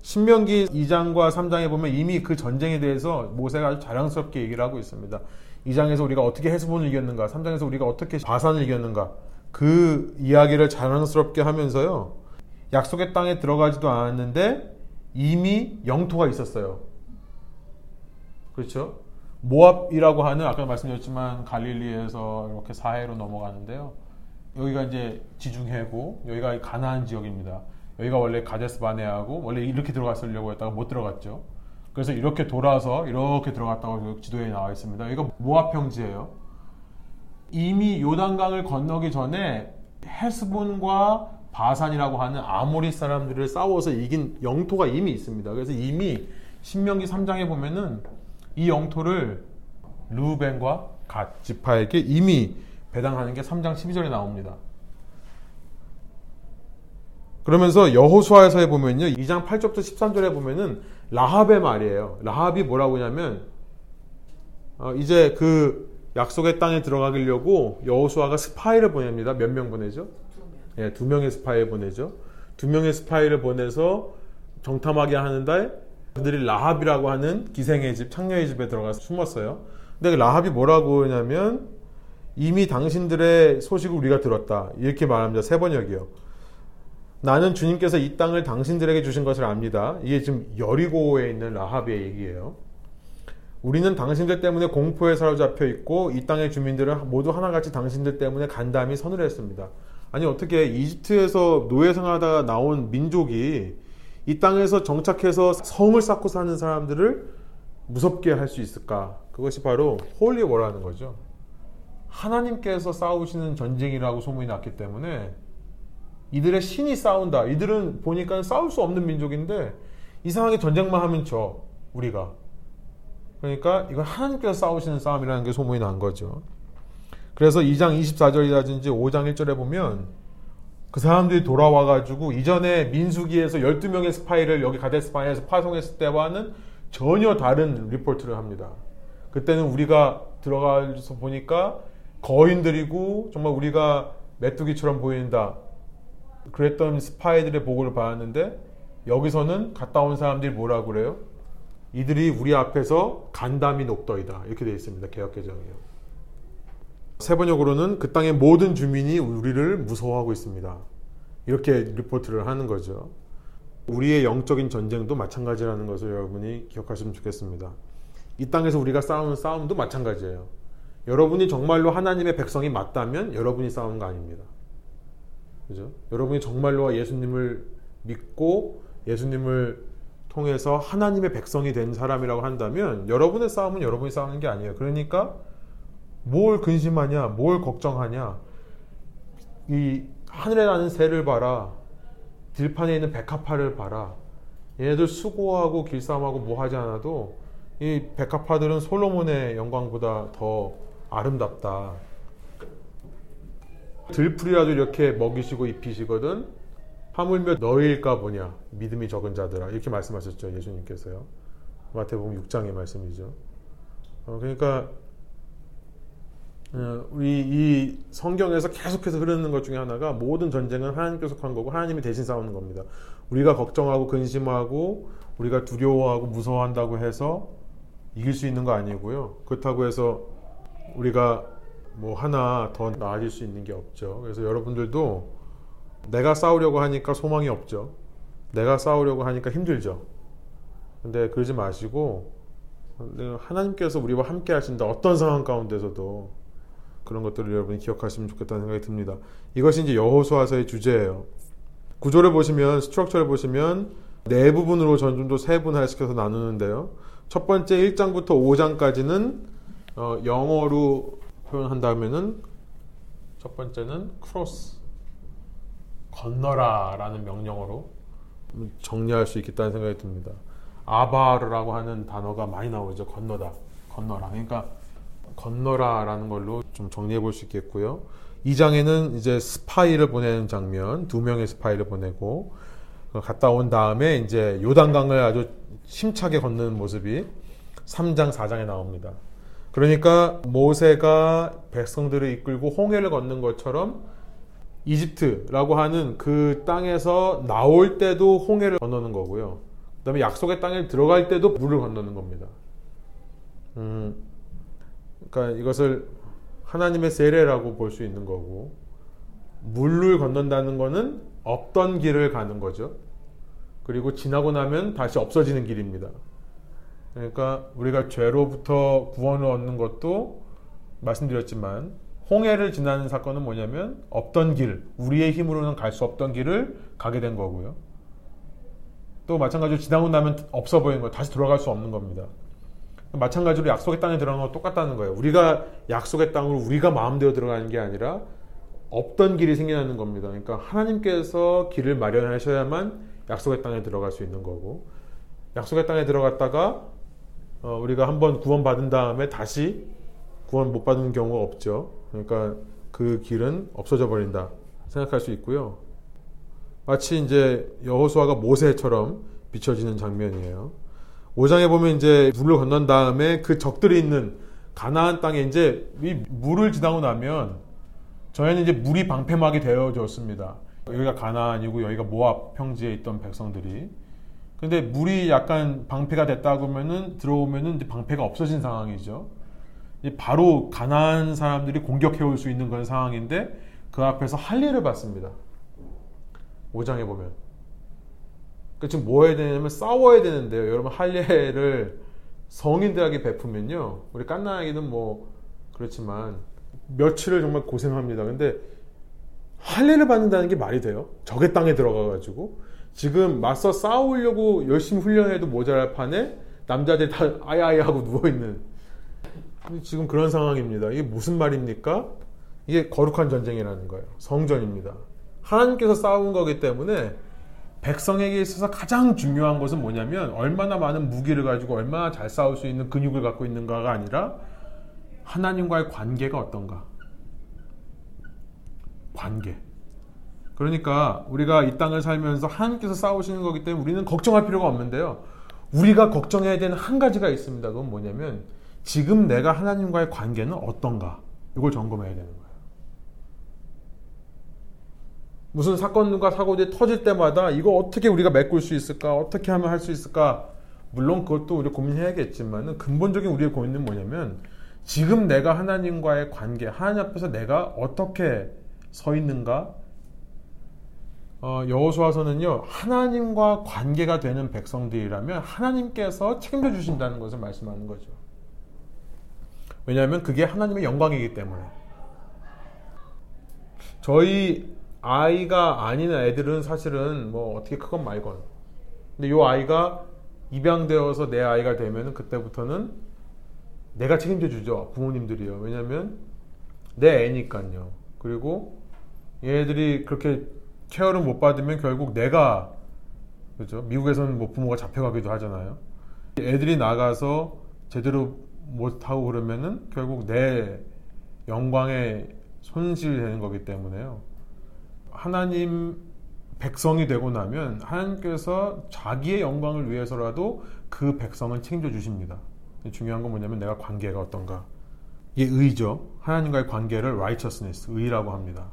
A: 신명기 2장과 3장에 보면 이미 그 전쟁에 대해서 모세가 아주 자랑스럽게 얘기를 하고 있습니다. 2장에서 우리가 어떻게 헤스본을 이겼는가, 3장에서 우리가 어떻게 바산을 이겼는가, 그 이야기를 자랑스럽게 하면서요. 약속의 땅에 들어가지도 않았는데 이미 영토가 있었어요. 그렇죠? 모압이라고 하는 아까 말씀드렸지만 갈릴리에서 이렇게 사해로 넘어가는데요. 여기가 이제 지중해고 여기가 가나안 지역입니다. 여기가 원래 가데스 바네하고 원래 이렇게 들어갔으려고 했다가 못 들어갔죠. 그래서 이렇게 돌아서 이렇게 들어갔다고 지도에 나와 있습니다. 여기가 모압 평지예요. 이미 요단강을 건너기 전에 헤스본과 바산이라고 하는 아모리 사람들을 싸워서 이긴 영토가 이미 있습니다. 그래서 이미 신명기 3장에 보면은 이 영토를 루벤과 갓 지파에게 이미 배당하는 게 3장 12절에 나옵니다. 그러면서 여호수아에서에 보면요. 2장 8절부터 13절에 보면은 라합의 말이에요. 라합이 뭐라고 하냐면 어, 이제 그 약속의 땅에 들어가려고 여호수아가 스파이를 보냅니다. 몇 명 보내죠? 예, 두 명의 스파이를 보내죠. 두 명의 스파이를 보내서 정탐하게 하는데 그들이 라합이라고 하는 기생의 집, 창녀의 집에 들어가서 숨었어요. 근데 그 라합이 뭐라고 하냐면 이미 당신들의 소식을 우리가 들었다. 이렇게 말합니다. 세 번역이요. 나는 주님께서 이 땅을 당신들에게 주신 것을 압니다. 이게 지금 여리고에 있는 라합의 얘기예요. 우리는 당신들 때문에 공포에 사로잡혀 있고 이 땅의 주민들은 모두 하나같이 당신들 때문에 간담이 서늘했습니다. 아니 어떻게 이집트에서 노예 생활하다가 나온 민족이 이 땅에서 정착해서 성을 쌓고 사는 사람들을 무섭게 할 수 있을까? 그것이 바로 holy war라는 거죠. 하나님께서 싸우시는 전쟁이라고 소문이 났기 때문에 이들의 신이 싸운다. 이들은 보니까 싸울 수 없는 민족인데 이상하게 전쟁만 하면 져 우리가. 그러니까 이건 하나님께서 싸우시는 싸움이라는 게 소문이 난 거죠. 그래서 2장 24절이라든지 5장 1절에 보면 그 사람들이 돌아와가지고 이전에 민수기에서 12명의 스파이를 여기 가데스파이에서 파송했을 때와는 전혀 다른 리포트를 합니다. 그때는 우리가 들어가서 보니까 거인들이고 정말 우리가 메뚜기처럼 보인다. 그랬던 스파이들의 보고를 받았는데 여기서는 갔다 온 사람들이 뭐라고 그래요? 이들이 우리 앞에서 간담이 녹더이다. 이렇게 되어 있습니다. 개혁개정이요. 세 번역으로는 그 땅의 모든 주민이 우리를 무서워하고 있습니다. 이렇게 리포트를 하는 거죠. 우리의 영적인 전쟁도 마찬가지라는 것을 여러분이 기억하시면 좋겠습니다. 이 땅에서 우리가 싸우는 싸움도 마찬가지예요. 여러분이 정말로 하나님의 백성이 맞다면 여러분이 싸우는 거 아닙니다. 그죠? 여러분이 정말로 예수님을 믿고 예수님을 통해서 하나님의 백성이 된 사람이라고 한다면 여러분의 싸움은 여러분이 싸우는 게 아니에요. 그러니까 뭘 근심하냐? 뭘 걱정하냐? 이 하늘에 나는 새를 봐라. 들판에 있는 백합화를 봐라. 얘네들 수고하고 길쌈하고 뭐 하지 않아도 이 백합화들은 솔로몬의 영광보다 더 아름답다. 들풀이라도 이렇게 먹이시고 입히시거든 하물며 너희일까 보냐 믿음이 적은 자들아 이렇게 말씀하셨죠 예수님께서요 마태복음 6장의 말씀이죠 어, 그러니까 어, 우리 이 성경에서 계속해서 흐르는 것 중에 하나가 모든 전쟁은 하나님께서 한 거고 하나님이 대신 싸우는 겁니다. 우리가 걱정하고 근심하고 우리가 두려워하고 무서워한다고 해서 이길 수 있는 거 아니고요. 그렇다고 해서 우리가 뭐 하나 더 나아질 수 있는 게 없죠. 그래서 여러분들도 내가 싸우려고 하니까 소망이 없죠. 내가 싸우려고 하니까 힘들죠. 근데 그러지 마시고 하나님께서 우리와 함께 하신다. 어떤 상황 가운데서도 그런 것들을 여러분이 기억하시면 좋겠다는 생각이 듭니다. 이것이 이제 여호수아서의 주제예요. 구조를 보시면 structure를 보시면 네 부분으로 전 좀 더 세분화시켜서 나누는데요. 첫 번째 1장부터 5장까지는 어, 영어로 표현한다면은 첫 번째는 cross 건너라라는 명령어로 정리할 수 있겠다는 생각이 듭니다. 아바르라고 하는 단어가 많이 나오죠. 건너다, 건너라. 그러니까 건너라라는 걸로 좀 정리해 볼 수 있겠고요. 2장에는 이제 스파이를 보내는 장면, 두 명의 스파이를 보내고 갔다 온 다음에 이제 요단강을 아주 심차게 걷는 모습이 3장, 4장에 나옵니다. 그러니까 모세가 백성들을 이끌고 홍해를 걷는 것처럼 이집트라고 하는 그 땅에서 나올 때도 홍해를 건너는 거고요. 그 다음에 약속의 땅에 들어갈 때도 물을 건너는 겁니다. 음, 그러니까 이것을 하나님의 세례라고 볼 수 있는 거고 물을 건넌다는 것은 없던 길을 가는 거죠. 그리고 지나고 나면 다시 없어지는 길입니다. 그러니까 우리가 죄로부터 구원을 얻는 것도 말씀드렸지만 홍해를 지나는 사건은 뭐냐면 없던 길, 우리의 힘으로는 갈 수 없던 길을 가게 된 거고요. 또 마찬가지로 지나고 나면 없어 보이는 거 다시 돌아갈 수 없는 겁니다. 마찬가지로 약속의 땅에 들어가는 건 똑같다는 거예요. 우리가 약속의 땅으로 우리가 마음대로 들어가는 게 아니라 없던 길이 생겨나는 겁니다. 그러니까 하나님께서 길을 마련하셔야만 약속의 땅에 들어갈 수 있는 거고 약속의 땅에 들어갔다가 어, 우리가 한번 구원 받은 다음에 다시 구원 못 받는 경우가 없죠. 그러니까 그 길은 없어져 버린다 생각할 수 있고요. 마치 이제 여호수아가 모세처럼 비춰지는 장면이에요. 5장에 보면 이제 물을 건넌 다음에 그 적들이 있는 가나안 땅에 이제 이 물을 지나고 나면 저희는 이제 물이 방패막이 되어졌습니다. 여기가 가나안이고 여기가 모압 평지에 있던 백성들이 근데 물이 약간 방패가 됐다 그러면은 들어오면은 방패가 없어진 상황이죠. 바로 가난한 사람들이 공격해 올 수 있는 그런 상황인데 그 앞에서 할례를 받습니다. 5장에 보면. 그 지금 뭐 해야 되냐면 싸워야 되는데요. 여러분 할례를 성인들에게 베푸면요. 우리 깐나기는 뭐 그렇지만 며칠을 정말 고생합니다. 근데 할례를 받는다는 게 말이 돼요? 적의 땅에 들어가 가지고 지금 맞서 싸우려고 열심히 훈련해도 모자랄 판에 남자들 다 아야아야 하고 누워 있는 지금 그런 상황입니다. 이게 무슨 말입니까? 이게 거룩한 전쟁이라는 거예요. 성전입니다. 하나님께서 싸운 거기 때문에 백성에게 있어서 가장 중요한 것은 뭐냐면 얼마나 많은 무기를 가지고 얼마나 잘 싸울 수 있는 근육을 갖고 있는가가 아니라 하나님과의 관계가 어떤가. 관계. 그러니까 우리가 이 땅을 살면서 하나님께서 싸우시는 거기 때문에 우리는 걱정할 필요가 없는데요. 우리가 걱정해야 되는 한 가지가 있습니다. 그건 뭐냐면 지금 내가 하나님과의 관계는 어떤가? 이걸 점검해야 되는 거예요. 무슨 사건과 사고들이 터질 때마다 이거 어떻게 우리가 메꿀 수 있을까? 어떻게 하면 할 수 있을까? 물론 그것도 우리 고민해야겠지만 근본적인 우리의 고민은 뭐냐면 지금 내가 하나님과의 관계, 하나님 앞에서 내가 어떻게 서 있는가? 어, 여호수아서는요 하나님과 관계가 되는 백성들이라면 하나님께서 책임져 주신다는 것을 말씀하는 거죠. 왜냐하면 그게 하나님의 영광이기 때문에. 저희 아이가 아닌 애들은 사실은 뭐 어떻게 크건 말건. 근데 요 아이가 입양되어서 내 아이가 되면 그때부터는 내가 책임져 주죠. 부모님들이요. 왜냐면 내 애니까요. 그리고 얘네들이 그렇게 케어를 못 받으면 결국 내가 그죠? 미국에서는 뭐 부모가 잡혀가기도 하잖아요. 애들이 나가서 제대로 못하고 그러면은 결국 내 영광에 손실이 되는 거기 때문에요. 하나님 백성이 되고 나면 하나님께서 자기의 영광을 위해서라도 그 백성을 책임져 주십니다. 중요한 건 뭐냐면 내가 관계가 어떤가. 이게 의죠. 하나님과의 관계를 righteousness, 의라고 합니다.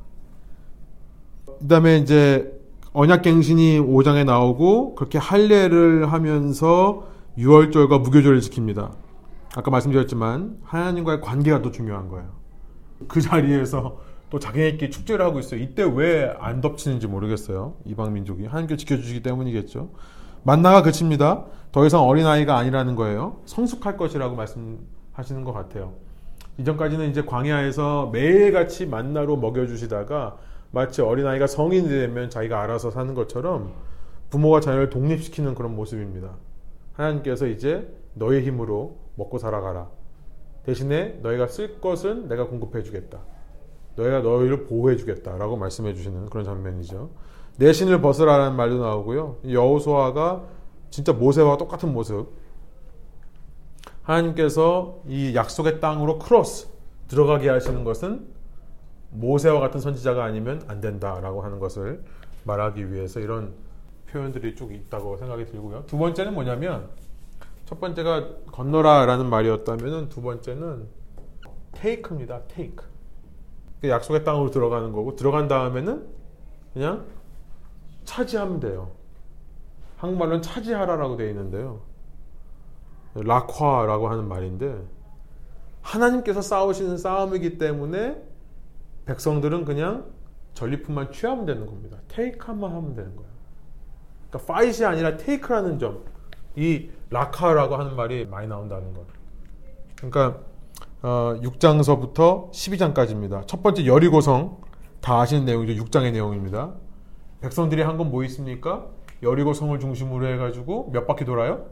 A: 그 다음에 이제 언약갱신이 5장에 나오고 그렇게 할례를 하면서 유월절과 무교절을 지킵니다. 아까 말씀드렸지만 하나님과의 관계가 더 중요한 거예요. 그 자리에서 또 자기네끼리 축제를 하고 있어요. 이때 왜 안 덮치는지 모르겠어요. 이방 민족이 하나님께 지켜주시기 때문이겠죠. 만나가 그칩니다. 더 이상 어린 아이가 아니라는 거예요. 성숙할 것이라고 말씀하시는 것 같아요. 이전까지는 이제 광야에서 매일같이 만나로 먹여주시다가 마치 어린 아이가 성인이 되면 자기가 알아서 사는 것처럼 부모가 자녀를 독립시키는 그런 모습입니다. 하나님께서 이제 너의 힘으로 먹고 살아가라. 대신에 너희가 쓸 것은 내가 공급해 주겠다. 너희가 너희를 보호해 주겠다라고 말씀해 주시는 그런 장면이죠. 내 신을 벗으라는 말도 나오고요. 여호수아가 진짜 모세와 똑같은 모습. 하나님께서 이 약속의 땅으로 크로스 들어가게 하시는 것은 모세와 같은 선지자가 아니면 안 된다라고 하는 것을 말하기 위해서 이런 표현들이 쭉 있다고 생각이 들고요. 두 번째는 뭐냐면 첫 번째가 건너라라는 말이었다면 두 번째는 테이크입니다. 테이크. 약속의 땅으로 들어가는 거고 들어간 다음에는 그냥 차지하면 돼요. 한국말로는 차지하라라고 되어 있는데요. 락화라고 하는 말인데 하나님께서 싸우시는 싸움이기 때문에 백성들은 그냥 전리품만 취하면 되는 겁니다. 테이크만 하면 되는 거예요. 그러니까 파이시 아니라 테이크라는 점 이 라카라고 하는 말이 많이 나온다는 것. 그러니까 어, 6장서부터 12장까지입니다. 첫 번째 여리고성 다 아시는 내용이죠. 6장의 내용입니다. 백성들이 한 건 뭐 있습니까? 여리고성을 중심으로 해가지고 몇 바퀴 돌아요?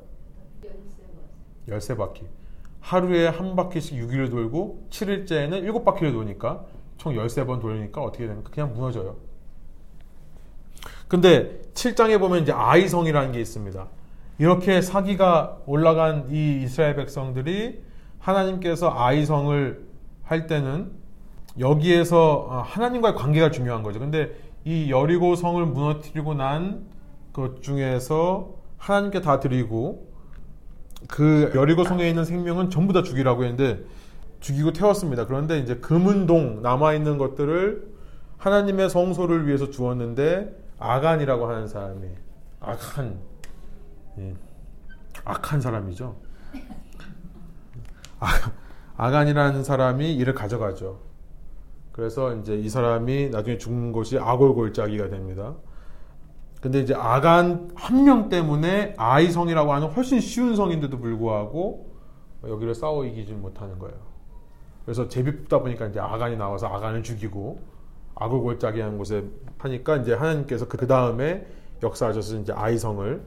A: 13바퀴. 하루에 한 바퀴씩 6일을 돌고 7일째에는 7바퀴를 도니까 총 13번 돌리니까 어떻게 됩니까? 그냥 무너져요. 근데 7장에 보면 이제 아이성이라는 게 있습니다. 이렇게 사기가 올라간 이 이스라엘 백성들이 하나님께서 아이성을 할 때는 여기에서 어, 하나님과의 관계가 중요한 거죠. 근데 이 여리고 성을 무너뜨리고 난 것 중에서 하나님께 다 드리고 그 여리고 성에 있는 생명은 전부 다 죽이라고 했는데 죽이고 태웠습니다. 그런데 이제 금은동 남아 있는 것들을 하나님의 성소를 위해서 주었는데 아간이라고 하는 사람이 악한 예, 악한 사람이죠. 아, 아간이라는 사람이 이를 가져가죠. 그래서 이제 이 사람이 나중에 죽는 곳이 아골골짜기가 됩니다. 근데 이제 아간 한 명 때문에 아이성이라고 하는 훨씬 쉬운 성인데도 불구하고 여기를 싸워 이기지 못하는 거예요. 그래서 제비 뽑다 보니까 이제 아간이 나와서 아간을 죽이고 아골골짜기라는 곳에 하니까 이제 하나님께서 그 다음에 역사하셔서 이제 아이성을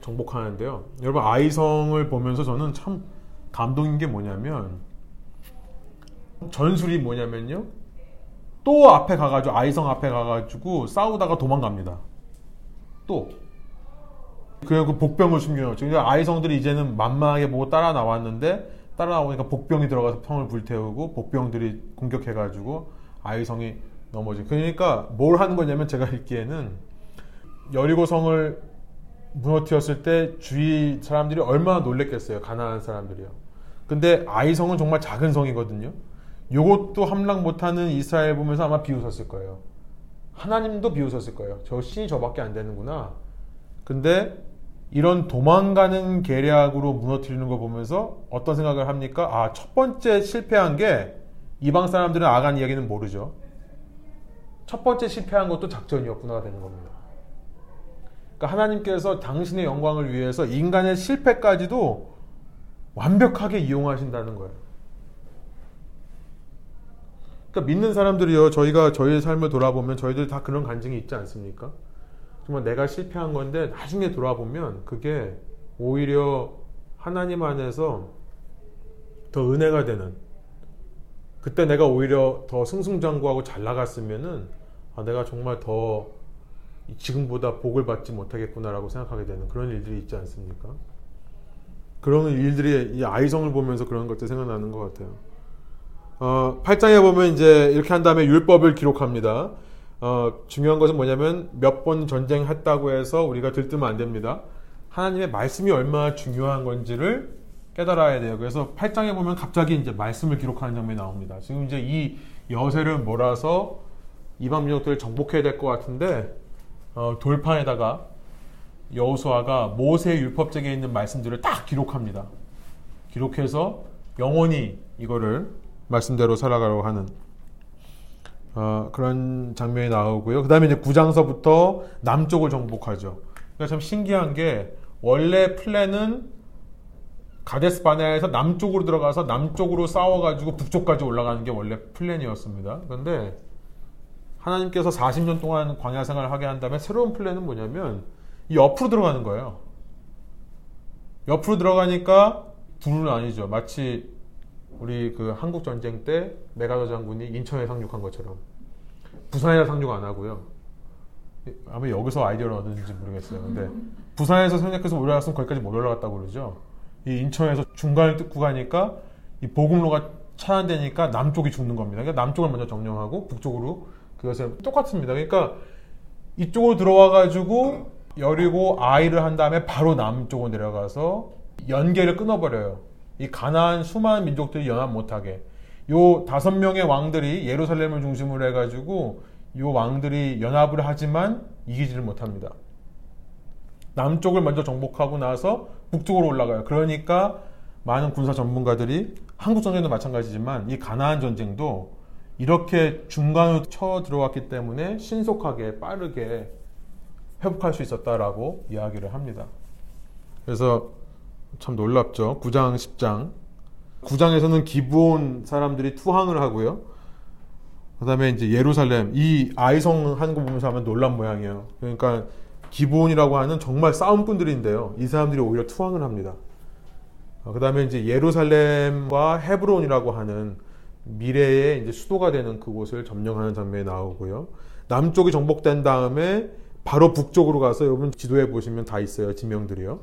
A: 정복하는데요. 여러분 아이성을 보면서 저는 참 감동인 게 뭐냐면 전술이 뭐냐면요. 또 앞에 가가지고 아이성 앞에 가가지고 싸우다가 도망갑니다. 또 그리고 그 복병을 숨겨놓죠. 그러니까 아이성들이 이제는 만만하게 보고 따라 나왔는데 따라 나오니까 복병이 들어가서 성을 불태우고 복병들이 공격해가지고 아이성이 넘어지. 그러니까 뭘 하는 거냐면 제가 (laughs) 읽기에는 여리고성을 무너뜨렸을 때 주위 사람들이 얼마나 놀랬겠어요. 가난한 사람들이요. 근데 아이성은 정말 작은 성이거든요. 요것도 함락 못하는 이스라엘 보면서 아마 비웃었을 거예요. 하나님도 비웃었을 거예요. 저 신이 저밖에 안 되는구나. 근데 이런 도망가는 계략으로 무너뜨리는 거 보면서 어떤 생각을 합니까? 아, 첫 번째 실패한 게 이방 사람들은 아간 이야기는 모르죠. 첫 번째 실패한 것도 작전이었구나 되는 겁니다. 그러니까 하나님께서 당신의 영광을 위해서 인간의 실패까지도 완벽하게 이용하신다는 거예요. 그러니까 믿는 사람들이요, 저희가 저희의 삶을 돌아보면 저희들 다 그런 간증이 있지 않습니까? 정말 내가 실패한 건데 나중에 돌아보면 그게 오히려 하나님 안에서 더 은혜가 되는 그때 내가 오히려 더 승승장구하고 잘 나갔으면은 아, 내가 정말 더 지금보다 복을 받지 못하겠구나라고 생각하게 되는 그런 일들이 있지 않습니까? 그런 일들이 이 아이성을 보면서 그런 것들 생각나는 것 같아요. 어, 8장에 보면 이제 이렇게 한 다음에 율법을 기록합니다. 어, 중요한 것은 뭐냐면 몇 번 전쟁했다고 해서 우리가 들뜨면 안 됩니다. 하나님의 말씀이 얼마나 중요한 건지를 깨달아야 돼요. 그래서 8장에 보면 갑자기 이제 말씀을 기록하는 장면이 나옵니다. 지금 이제 이 여세를 몰아서 이방 민족들을 정복해야 될 것 같은데 어, 돌판에다가 여호수아가 모세 율법책에 있는 말씀들을 딱 기록합니다. 기록해서 영원히 이거를 말씀대로 살아가려고 하는 어, 그런 장면이 나오고요. 그 다음에 이제 구장서부터 남쪽을 정복하죠. 그러니까 참 신기한 게 원래 플랜은 가데스 바네아에서 남쪽으로 들어가서 남쪽으로 싸워가지고 북쪽까지 올라가는 게 원래 플랜이었습니다. 그런데 하나님께서 40년 동안 광야 생활을 하게 한 다음에 새로운 플랜은 뭐냐면 이 옆으로 들어가는 거예요. 옆으로 들어가니까 불은 아니죠. 마치 우리 그 한국 전쟁 때 메가더 장군이 인천에 상륙한 것처럼 부산에 상륙 안 하고요. 아마 여기서 아이디어를 얻었는지 모르겠어요. 근데 부산에서 상륙해서 올라갔으면 거기까지 못 올라갔다고 그러죠. 이 인천에서 중간을 뜯고 가니까 이 보급로가 차단되니까 남쪽이 죽는 겁니다. 그러니까 남쪽을 먼저 점령하고 북쪽으로 그것을 똑같습니다. 그러니까 이쪽으로 들어와 가지고 여리고 아이를 한 다음에 바로 남쪽으로 내려가서 연계를 끊어버려요. 이 가나안 수많은 민족들이 연합 못하게 요 다섯 명의 왕들이 예루살렘을 중심으로 해가지고 요 왕들이 연합을 하지만 이기지를 못합니다. 남쪽을 먼저 정복하고 나서 북쪽으로 올라가요. 그러니까 많은 군사 전문가들이 한국 전쟁도 마찬가지지만 이 가나안 전쟁도 이렇게 중간으로 쳐 들어왔기 때문에 신속하게 빠르게 회복할 수 있었다라고 이야기를 합니다. 그래서 참 놀랍죠. 9장, 10장. 9장에서는 기브온 사람들이 투항을 하고요. 그 다음에 이제 예루살렘 이 아이성 하는 거 보면서 하면 놀란 모양이에요. 그러니까 기브온이라고 하는 정말 싸움꾼들인데요. 이 사람들이 오히려 투항을 합니다. 어, 그다음에 이제 예루살렘과 헤브론이라고 하는 미래의 이제 수도가 되는 그곳을 점령하는 장면이 나오고요. 남쪽이 정복된 다음에 바로 북쪽으로 가서 여러분 지도에 보시면 다 있어요. 지명들이요.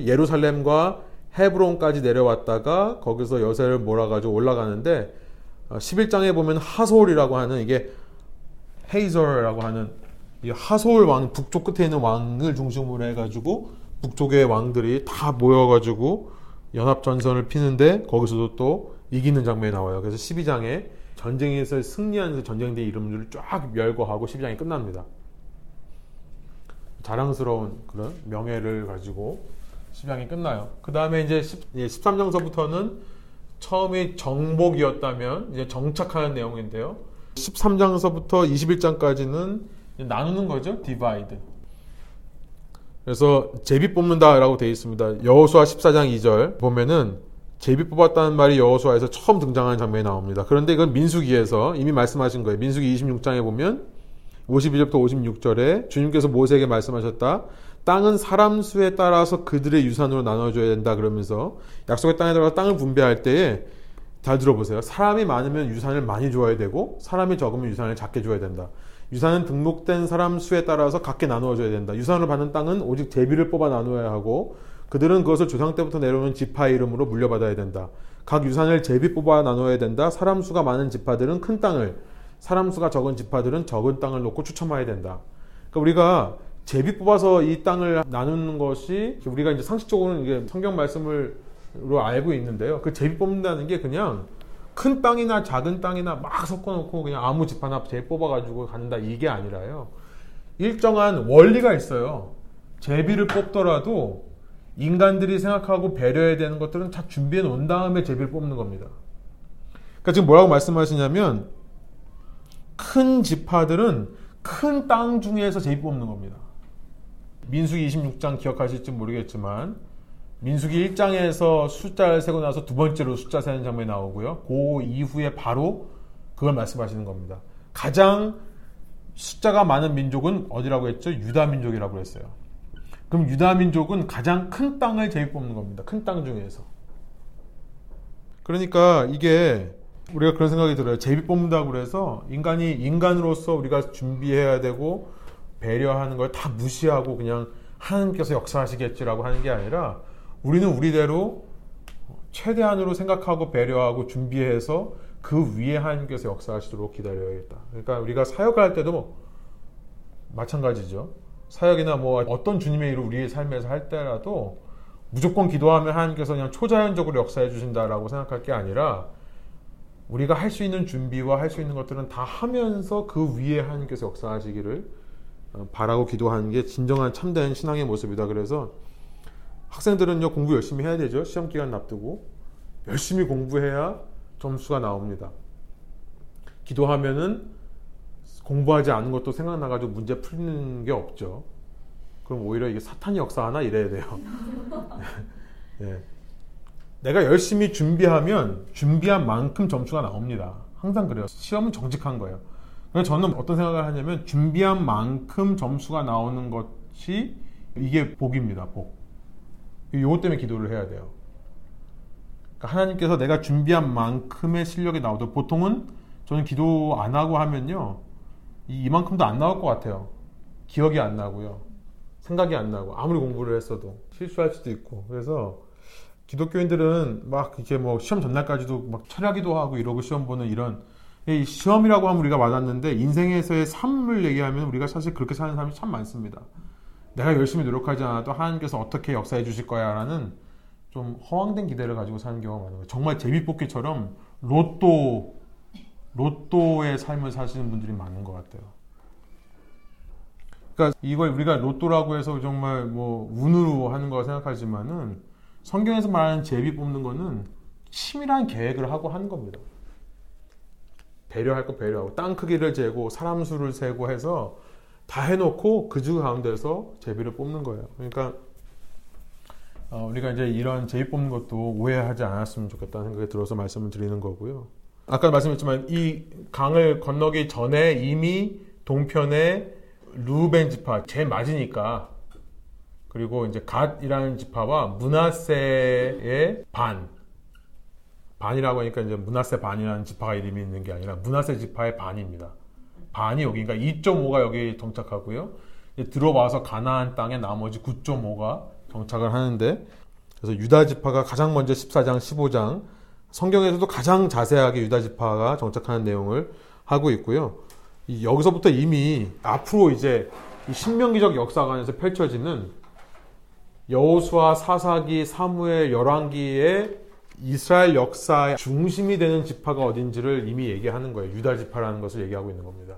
A: 예루살렘과 헤브론까지 내려왔다가 거기서 여세를 몰아가지고 올라가는데 11장에 어, 보면 하솔이라고 하는 이게 헤이저라고 하는 이 하솔 왕 북쪽 끝에 있는 왕을 중심으로 해가지고 북쪽의 왕들이 다 모여가지고 연합 전선을 피는데 거기서도 또 이기는 장면이 나와요. 그래서 12장에 전쟁에서 승리하는 전쟁대 이름들을 쫙 열거하고 12장이 끝납니다. 자랑스러운 그런 명예를 가지고 10장이 끝나요. 그 다음에 이제 10, 13장서부터는 처음에 정복이었다면 이제 정착하는 내용인데요. 13장서부터 21장까지는 나누는 거죠. divide. 그래서 제비 뽑는다라고 되어 있습니다. 여호수아 14장 2절 보면은 제비 뽑았다는 말이 여호수아에서 처음 등장하는 장면이 나옵니다. 그런데 이건 민수기에서 이미 말씀하신 거예요. 민수기 26장에 보면 52절부터 56절에 주님께서 모세에게 말씀하셨다. 땅은 사람 수에 따라서 그들의 유산으로 나눠줘야 된다 그러면서 약속의 땅에 들어가 땅을 분배할 때에 잘 들어보세요. 사람이 많으면 유산을 많이 줘야 되고 사람이 적으면 유산을 작게 줘야 된다. 유산은 등록된 사람 수에 따라서 각게 나누어져야 된다. 유산을 받는 땅은 오직 제비를 뽑아 나누어야 하고 그들은 그것을 조상 때부터 내려오는 지파 이름으로 물려받아야 된다. 각 유산을 제비 뽑아 나누어야 된다. 사람 수가 많은 지파들은 큰 땅을, 사람 수가 적은 지파들은 적은 땅을 놓고 추첨해야 된다. 그러니까 우리가 제비 뽑아서 이 땅을 나누는 것이 우리가 이제 상식적으로는 이게 성경 말씀을로 알고 있는데요. 그 제비 뽑는다는 게 그냥 큰 땅이나 작은 땅이나 막 섞어놓고 그냥 아무 집 하나 제비 뽑아가지고 간다 이게 아니라요. 일정한 원리가 있어요. 제비를 뽑더라도 인간들이 생각하고 배려해야 되는 것들은 다 준비해 놓은 다음에 제비를 뽑는 겁니다. 그러니까 지금 뭐라고 말씀하시냐면 큰 지파들은 큰 땅 중에서 제비 뽑는 겁니다. 민수기 26장 기억하실지 모르겠지만 민수기 1장에서 숫자를 세고 나서 두 번째로 숫자 세는 장면이 나오고요. 그 이후에 바로 그걸 말씀하시는 겁니다. 가장 숫자가 많은 민족은 어디라고 했죠? 유다 민족이라고 했어요. 그럼 유다 민족은 가장 큰 땅을 제일 뽑는 겁니다. 큰 땅 중에서. 그러니까 이게 우리가 그런 생각이 들어요. 제비 뽑는다고 그래서 인간이 인간으로서 우리가 준비해야 되고 배려하는 걸 다 무시하고 그냥 하나님께서 역사하시겠지라고 하는 게 아니라 우리는 우리대로 최대한으로 생각하고 배려하고 준비해서 그 위에 하나님께서 역사하시도록 기다려야겠다. 그러니까 우리가 사역할 때도 마찬가지죠. 사역이나 뭐 어떤 주님의 일을 우리의 삶에서 할 때라도 무조건 기도하면 하나님께서 그냥 초자연적으로 역사해 주신다라고 생각할 게 아니라 우리가 할 수 있는 준비와 할 수 있는 것들은 다 하면서 그 위에 하나님께서 역사하시기를 어, 바라고 기도하는 게 진정한 참된 신앙의 모습이다. 그래서 학생들은요 공부 열심히 해야 되죠. 시험 기간 납두고 열심히 공부해야 점수가 나옵니다. 기도하면은 공부하지 않은 것도 생각나가지고 문제 풀리는 게 없죠. 그럼 오히려 이게 사탄이 역사하나 이래야 돼요. 네. (laughs) 내가 열심히 준비하면 준비한 만큼 점수가 나옵니다. 항상 그래요. 시험은 정직한 거예요. 그래서 저는 어떤 생각을 하냐면 준비한 만큼 점수가 나오는 것이 이게 복입니다. 복. 이것 때문에 기도를 해야 돼요. 그러니까 하나님께서 내가 준비한 만큼의 실력이 나오도록 보통은 저는 기도 안 하고 하면요 이만큼도 안 나올 것 같아요. 기억이 안 나고요. 생각이 안 나고 아무리 공부를 했어도 실수할 수도 있고 그래서 기독교인들은 막 이렇게 뭐 시험 전날까지도 막 철야기도 하고 이러고 시험 보는 이런 이 시험이라고 하면 우리가 맞았는데 인생에서의 삶을 얘기하면 우리가 사실 그렇게 사는 사람이 참 많습니다. 내가 열심히 노력하지 않아도 하나님께서 어떻게 역사해 주실 거야라는 좀 허황된 기대를 가지고 사는 경우가 많아요. 정말 제비뽑기처럼 로또 로또의 삶을 사시는 분들이 많은 것 같아요. 그러니까 이걸 우리가 로또라고 해서 정말 뭐 운으로 하는 거 생각하지만은 성경에서 말하는 제비 뽑는 거는 치밀한 계획을 하고 하는 겁니다. 배려할 거 배려하고 땅 크기를 재고 사람 수를 세고 해서 다 해놓고 그중 가운데서 제비를 뽑는 거예요. 그러니까 어, 우리가 이제 이런 제비 뽑는 것도 오해하지 않았으면 좋겠다는 생각이 들어서 말씀을 드리는 거고요. 아까 말씀했지만 이 강을 건너기 전에 이미 동편에 루벤 지파 제일 맞으니까 그리고 이제 갓이라는 지파와 문하세의 반 반이라고 하니까 이제 문하세 반이라는 지파가 이름이 있는 게 아니라 문하세 지파의 반입니다. 반이 여기 그러니까 2.5가 여기 정착하고요. 들어와서 가나안 땅에 나머지 9.5가 정착을 하는데 그래서 유다 지파가 가장 먼저 14장, 15장 성경에서도 가장 자세하게 유다 지파가 정착하는 내용을 하고 있고요. 여기서부터 이미 앞으로 이제 신명기적 역사관에서 펼쳐지는 여호수아, 사사기, 사무엘, 열왕기의 이스라엘 역사의 중심이 되는 지파가 어딘지를 이미 얘기하는 거예요. 유다 지파라는 것을 얘기하고 있는 겁니다.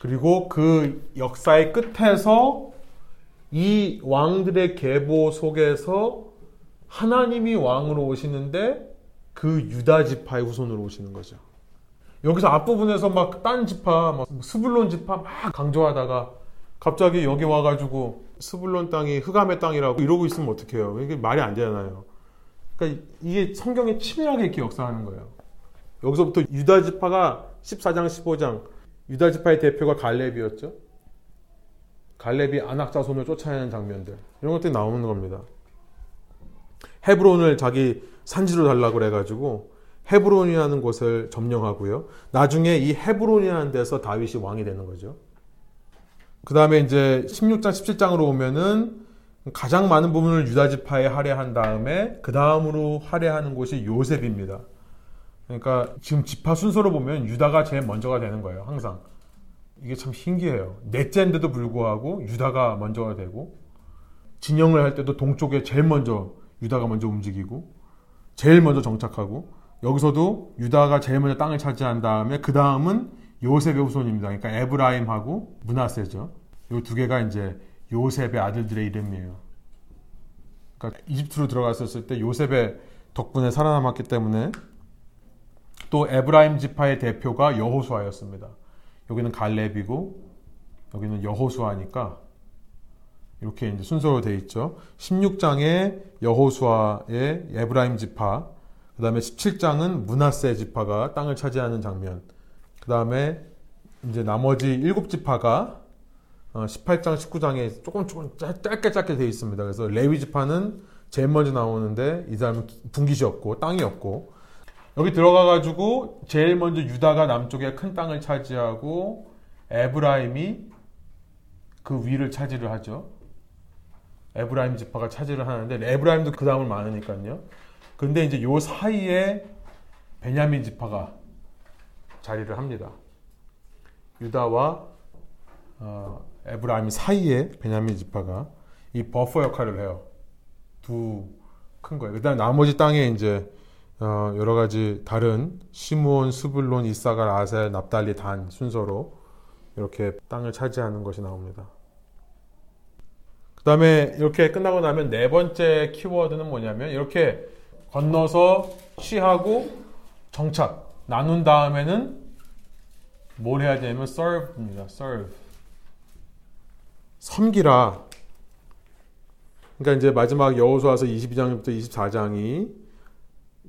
A: 그리고 그 역사의 끝에서 이 왕들의 계보 속에서 하나님이 왕으로 오시는데 그 유다 지파의 후손으로 오시는 거죠. 여기서 앞부분에서 막 딴 지파, 막 스불론 지파 막 강조하다가 갑자기 여기 와가지고 스불론 땅이 흑암의 땅이라고 이러고 있으면 어떡해요. 이게 말이 안 되잖아요. 그러니까 이게 성경에 치밀하게 이렇게 역사하는 거예요. 여기서부터 유다 지파가 14장, 15장 유다 지파의 대표가 갈렙이었죠. 갈렙이 안악 자손을 쫓아내는 장면들 이런 것들이 나오는 겁니다. 헤브론을 자기 산지로 달라고 그래가지고 헤브론이라는 곳을 점령하고요. 나중에 이 헤브론이라는 데서 다윗이 왕이 되는 거죠. 그 다음에 이제 16장, 17장으로 오면은 가장 많은 부분을 유다 지파에 할애한 다음에 그 다음으로 할애하는 곳이 요셉입니다. 그러니까 지금 지파 순서로 보면 유다가 제일 먼저가 되는 거예요. 항상 이게 참 신기해요. 넷째인데도 불구하고 유다가 먼저가 되고 진영을 할 때도 동쪽에 제일 먼저 유다가 먼저 움직이고 제일 먼저 정착하고 여기서도 유다가 제일 먼저 땅을 차지한 다음에 그 다음은 요셉의 후손입니다. 그러니까 에브라임하고 문하세죠. 이 두 개가 이제 요셉의 아들들의 이름이에요. 그러니까 이집트로 들어갔었을 때 요셉의 덕분에 살아남았기 때문에 또 에브라임 지파의 대표가 여호수아였습니다. 여기는 갈렙이고 여기는 여호수아니까 이렇게 이제 순서로 되어 있죠. 16장에 여호수아의 에브라임 지파, 그 다음에 17장은 문하세 지파가 땅을 차지하는 장면, 그 다음에 이제 나머지 7 지파가 18장, 어, 19장에 조금 조금 짧게 짧게 되어 있습니다. 그래서 레위 지파는 제일 먼저 나오는데 이 사람은 분깃이 없고 땅이 없고 여기 들어가 가지고 제일 먼저 유다가 남쪽에 큰 땅을 차지하고 에브라임이 그 위를 차지를 하죠. 에브라임 지파가 차지를 하는데 에브라임도 그 다음을 많으니까요. 근데 이제 요 사이에 베냐민 지파가 자리를 합니다. 유다와 어, 에브라임 사이에 베냐민 지파가 이 버퍼 역할을 해요. 두 큰 거예요. 그다음 나머지 땅에 이제 어, 여러 가지 다른 시므온, 스불론, 이사갈, 아셀, 납달리, 단 순서로 이렇게 땅을 차지하는 것이 나옵니다. 그 다음에 이렇게 끝나고 나면 네 번째 키워드는 뭐냐면 이렇게 건너서 취하고 정착 나눈 다음에는 뭘 해야 되냐면 serve입니다. serve. 섬기라. 그러니까 이제 마지막 여호수아서 22장부터 24장이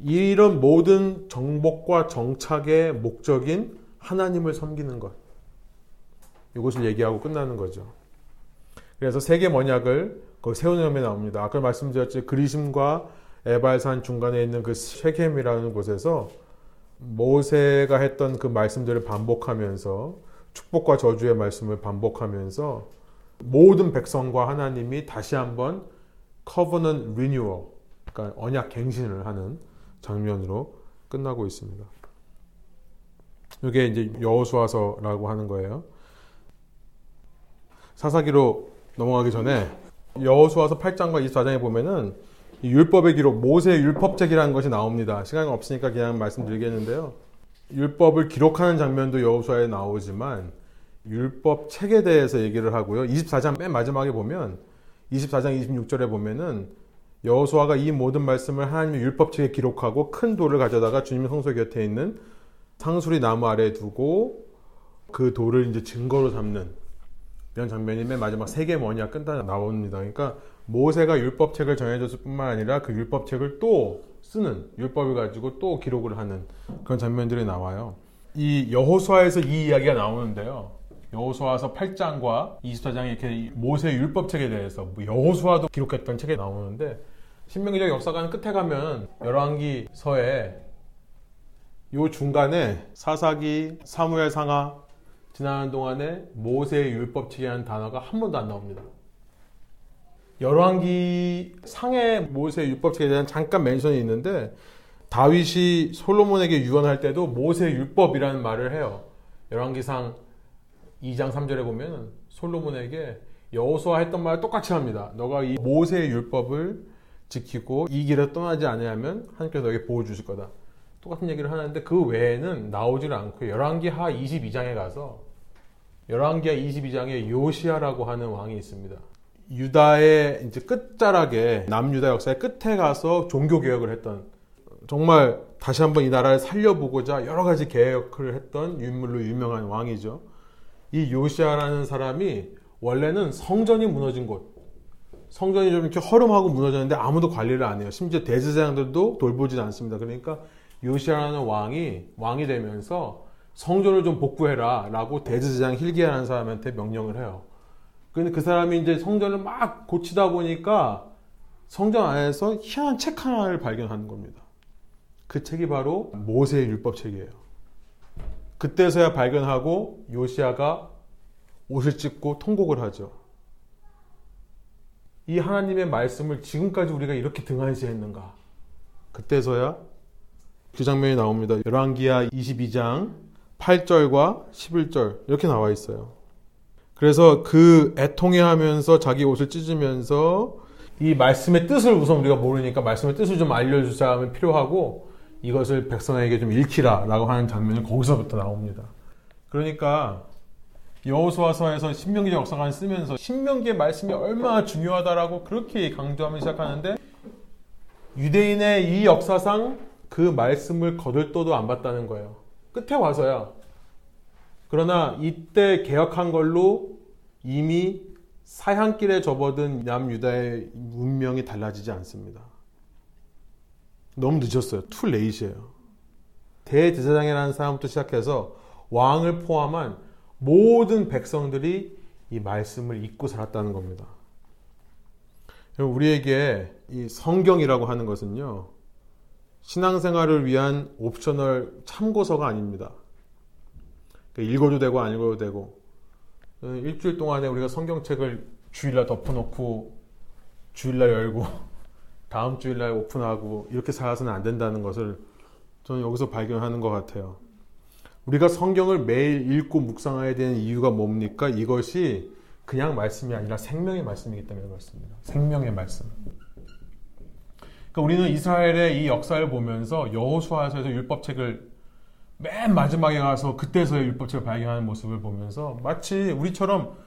A: 이런 모든 정복과 정착의 목적인 하나님을 섬기는 것. 이것을 얘기하고 끝나는 거죠. 그래서 세계 언약을 그 세우는 에 나옵니다. 아까 말씀드렸죠. 그리심과 에발산 중간에 있는 그 쉐겜이라는 곳에서 모세가 했던 그 말씀들을 반복하면서 축복과 저주의 말씀을 반복하면서 모든 백성과 하나님이 다시 한번 covenant renewal, 그러니까 언약 갱신을 하는 장면으로 끝나고 있습니다. 이게 이제 여호수아서라고 하는 거예요. 사사기로 넘어가기 전에 여호수아서 8장과 24장에 보면은 율법의 기록, 모세의 율법책이라는 것이 나옵니다. 시간이 없으니까 그냥 말씀드리겠는데요. 율법을 기록하는 장면도 여호수아에 나오지만 율법 책에 대해서 얘기를 하고요. 24장 맨 마지막에 보면 24장 26절에 보면은 여호수아가 이 모든 말씀을 하나님의 율법책에 기록하고 큰 돌을 가져다가 주님 성소 곁에 있는 상수리 나무 아래에 두고 그 돌을 이제 증거로 삼는 이런 장면이 맨 마지막 세계 뭐냐 끝나 나옵니다. 그러니까 모세가 율법책을 전해줬을 뿐만 아니라 그 율법책을 또 쓰는 율법을 가지고 또 기록을 하는 그런 장면들이 나와요. 이 여호수아에서 이 이야기가 나오는데요. 여호수아서 8장과 24장에 이렇게 모세 율법책에 대해서 뭐 여호수아도 기록했던 책에 나오는데 신명기적 역사관 끝에 가면 열왕기서에 요 중간에 사사기, 사무엘 상하 지나는 동안에 모세의 율법책이라는 단어가 한 번도 안 나옵니다. 열왕기 상해 모세 율법책에 대한 잠깐 멘션이 있는데 다윗이 솔로몬에게 유언할 때도 모세 율법이라는 말을 해요. 열왕기상 2장 3절에 보면 솔로몬에게 여호수아 했던 말 똑같이 합니다. 너가 이 모세의 율법을 지키고 이 길을 떠나지 않으면 하나님께서 너에게 보호 주실 거다. 똑같은 얘기를 하는데 그 외에는 나오지를 않고 열왕기 하 22장에 가서 열왕기하 22장에 요시아라고 하는 왕이 있습니다. 유다의 이제 끝자락에 남유다 역사의 끝에 가서 종교 개혁을 했던 정말 다시 한번 이 나라를 살려보고자 여러 가지 개혁을 했던 인물로 유명한 왕이죠. 이 요시아라는 사람이 원래는 성전이 무너진 곳, 성전이 좀 이렇게 허름하고 무너졌는데 아무도 관리를 안 해요. 심지어 대제사장들도 돌보지 않습니다. 그러니까 요시아라는 왕이 왕이 되면서 성전을 좀 복구해라 라고 대제사장 힐기야라는 사람한테 명령을 해요. 근데 그 사람이 이제 성전을 막 고치다 보니까 성전 안에서 희한한 책 하나를 발견하는 겁니다. 그 책이 바로 모세의 율법책이에요. 그때서야 발견하고 요시아가 옷을 찢고 통곡을 하죠. 이 하나님의 말씀을 지금까지 우리가 이렇게 등한시했는가? 그때서야 그 장면이 나옵니다. 열왕기하 22장 8절과 11절 이렇게 나와 있어요. 그래서 그 애통해 하면서 자기 옷을 찢으면서 이 말씀의 뜻을 우선 우리가 모르니까 말씀의 뜻을 좀 알려줄 사람이 필요하고 이것을 백성에게 좀 읽히라 라고 하는 장면이 거기서부터 나옵니다. 그러니까 여호수아서에서 신명기 역사관 쓰면서 신명기의 말씀이 얼마나 중요하다라고 그렇게 강조하면 시작하는데 유대인의 이 역사상 그 말씀을 거들떠도 안 봤다는 거예요. 끝에 와서야 그러나 이때 개혁한 걸로 이미 사향길에 접어든 남유다의 문명이 달라지지 않습니다. 너무 늦었어요. too late이에요. 대제사장이라는 사람부터 시작해서 왕을 포함한 모든 백성들이 이 말씀을 잊고 살았다는 겁니다. 우리에게 이 성경이라고 하는 것은요, 신앙생활을 위한 옵셔널 참고서가 아닙니다. 그 읽어도 되고 안 읽어도 되고 어, 일주일 동안에 우리가 성경책을 주일날 덮어놓고 주일날 열고 (laughs) 다음 주일날 오픈하고 이렇게 살아서는 안 된다는 것을 저는 여기서 발견하는 것 같아요. 우리가 성경을 매일 읽고 묵상해야 되는 이유가 뭡니까? 이것이 그냥 말씀이 아니라 생명의 말씀이기 때문에 그렇습니다. 생명의 말씀. 그러니까 우리는 이스라엘의 이 역사를 보면서 여호수아에서 율법책을 맨 마지막에 가서 그때서야 율법책을 발견하는 모습을 보면서 마치 우리처럼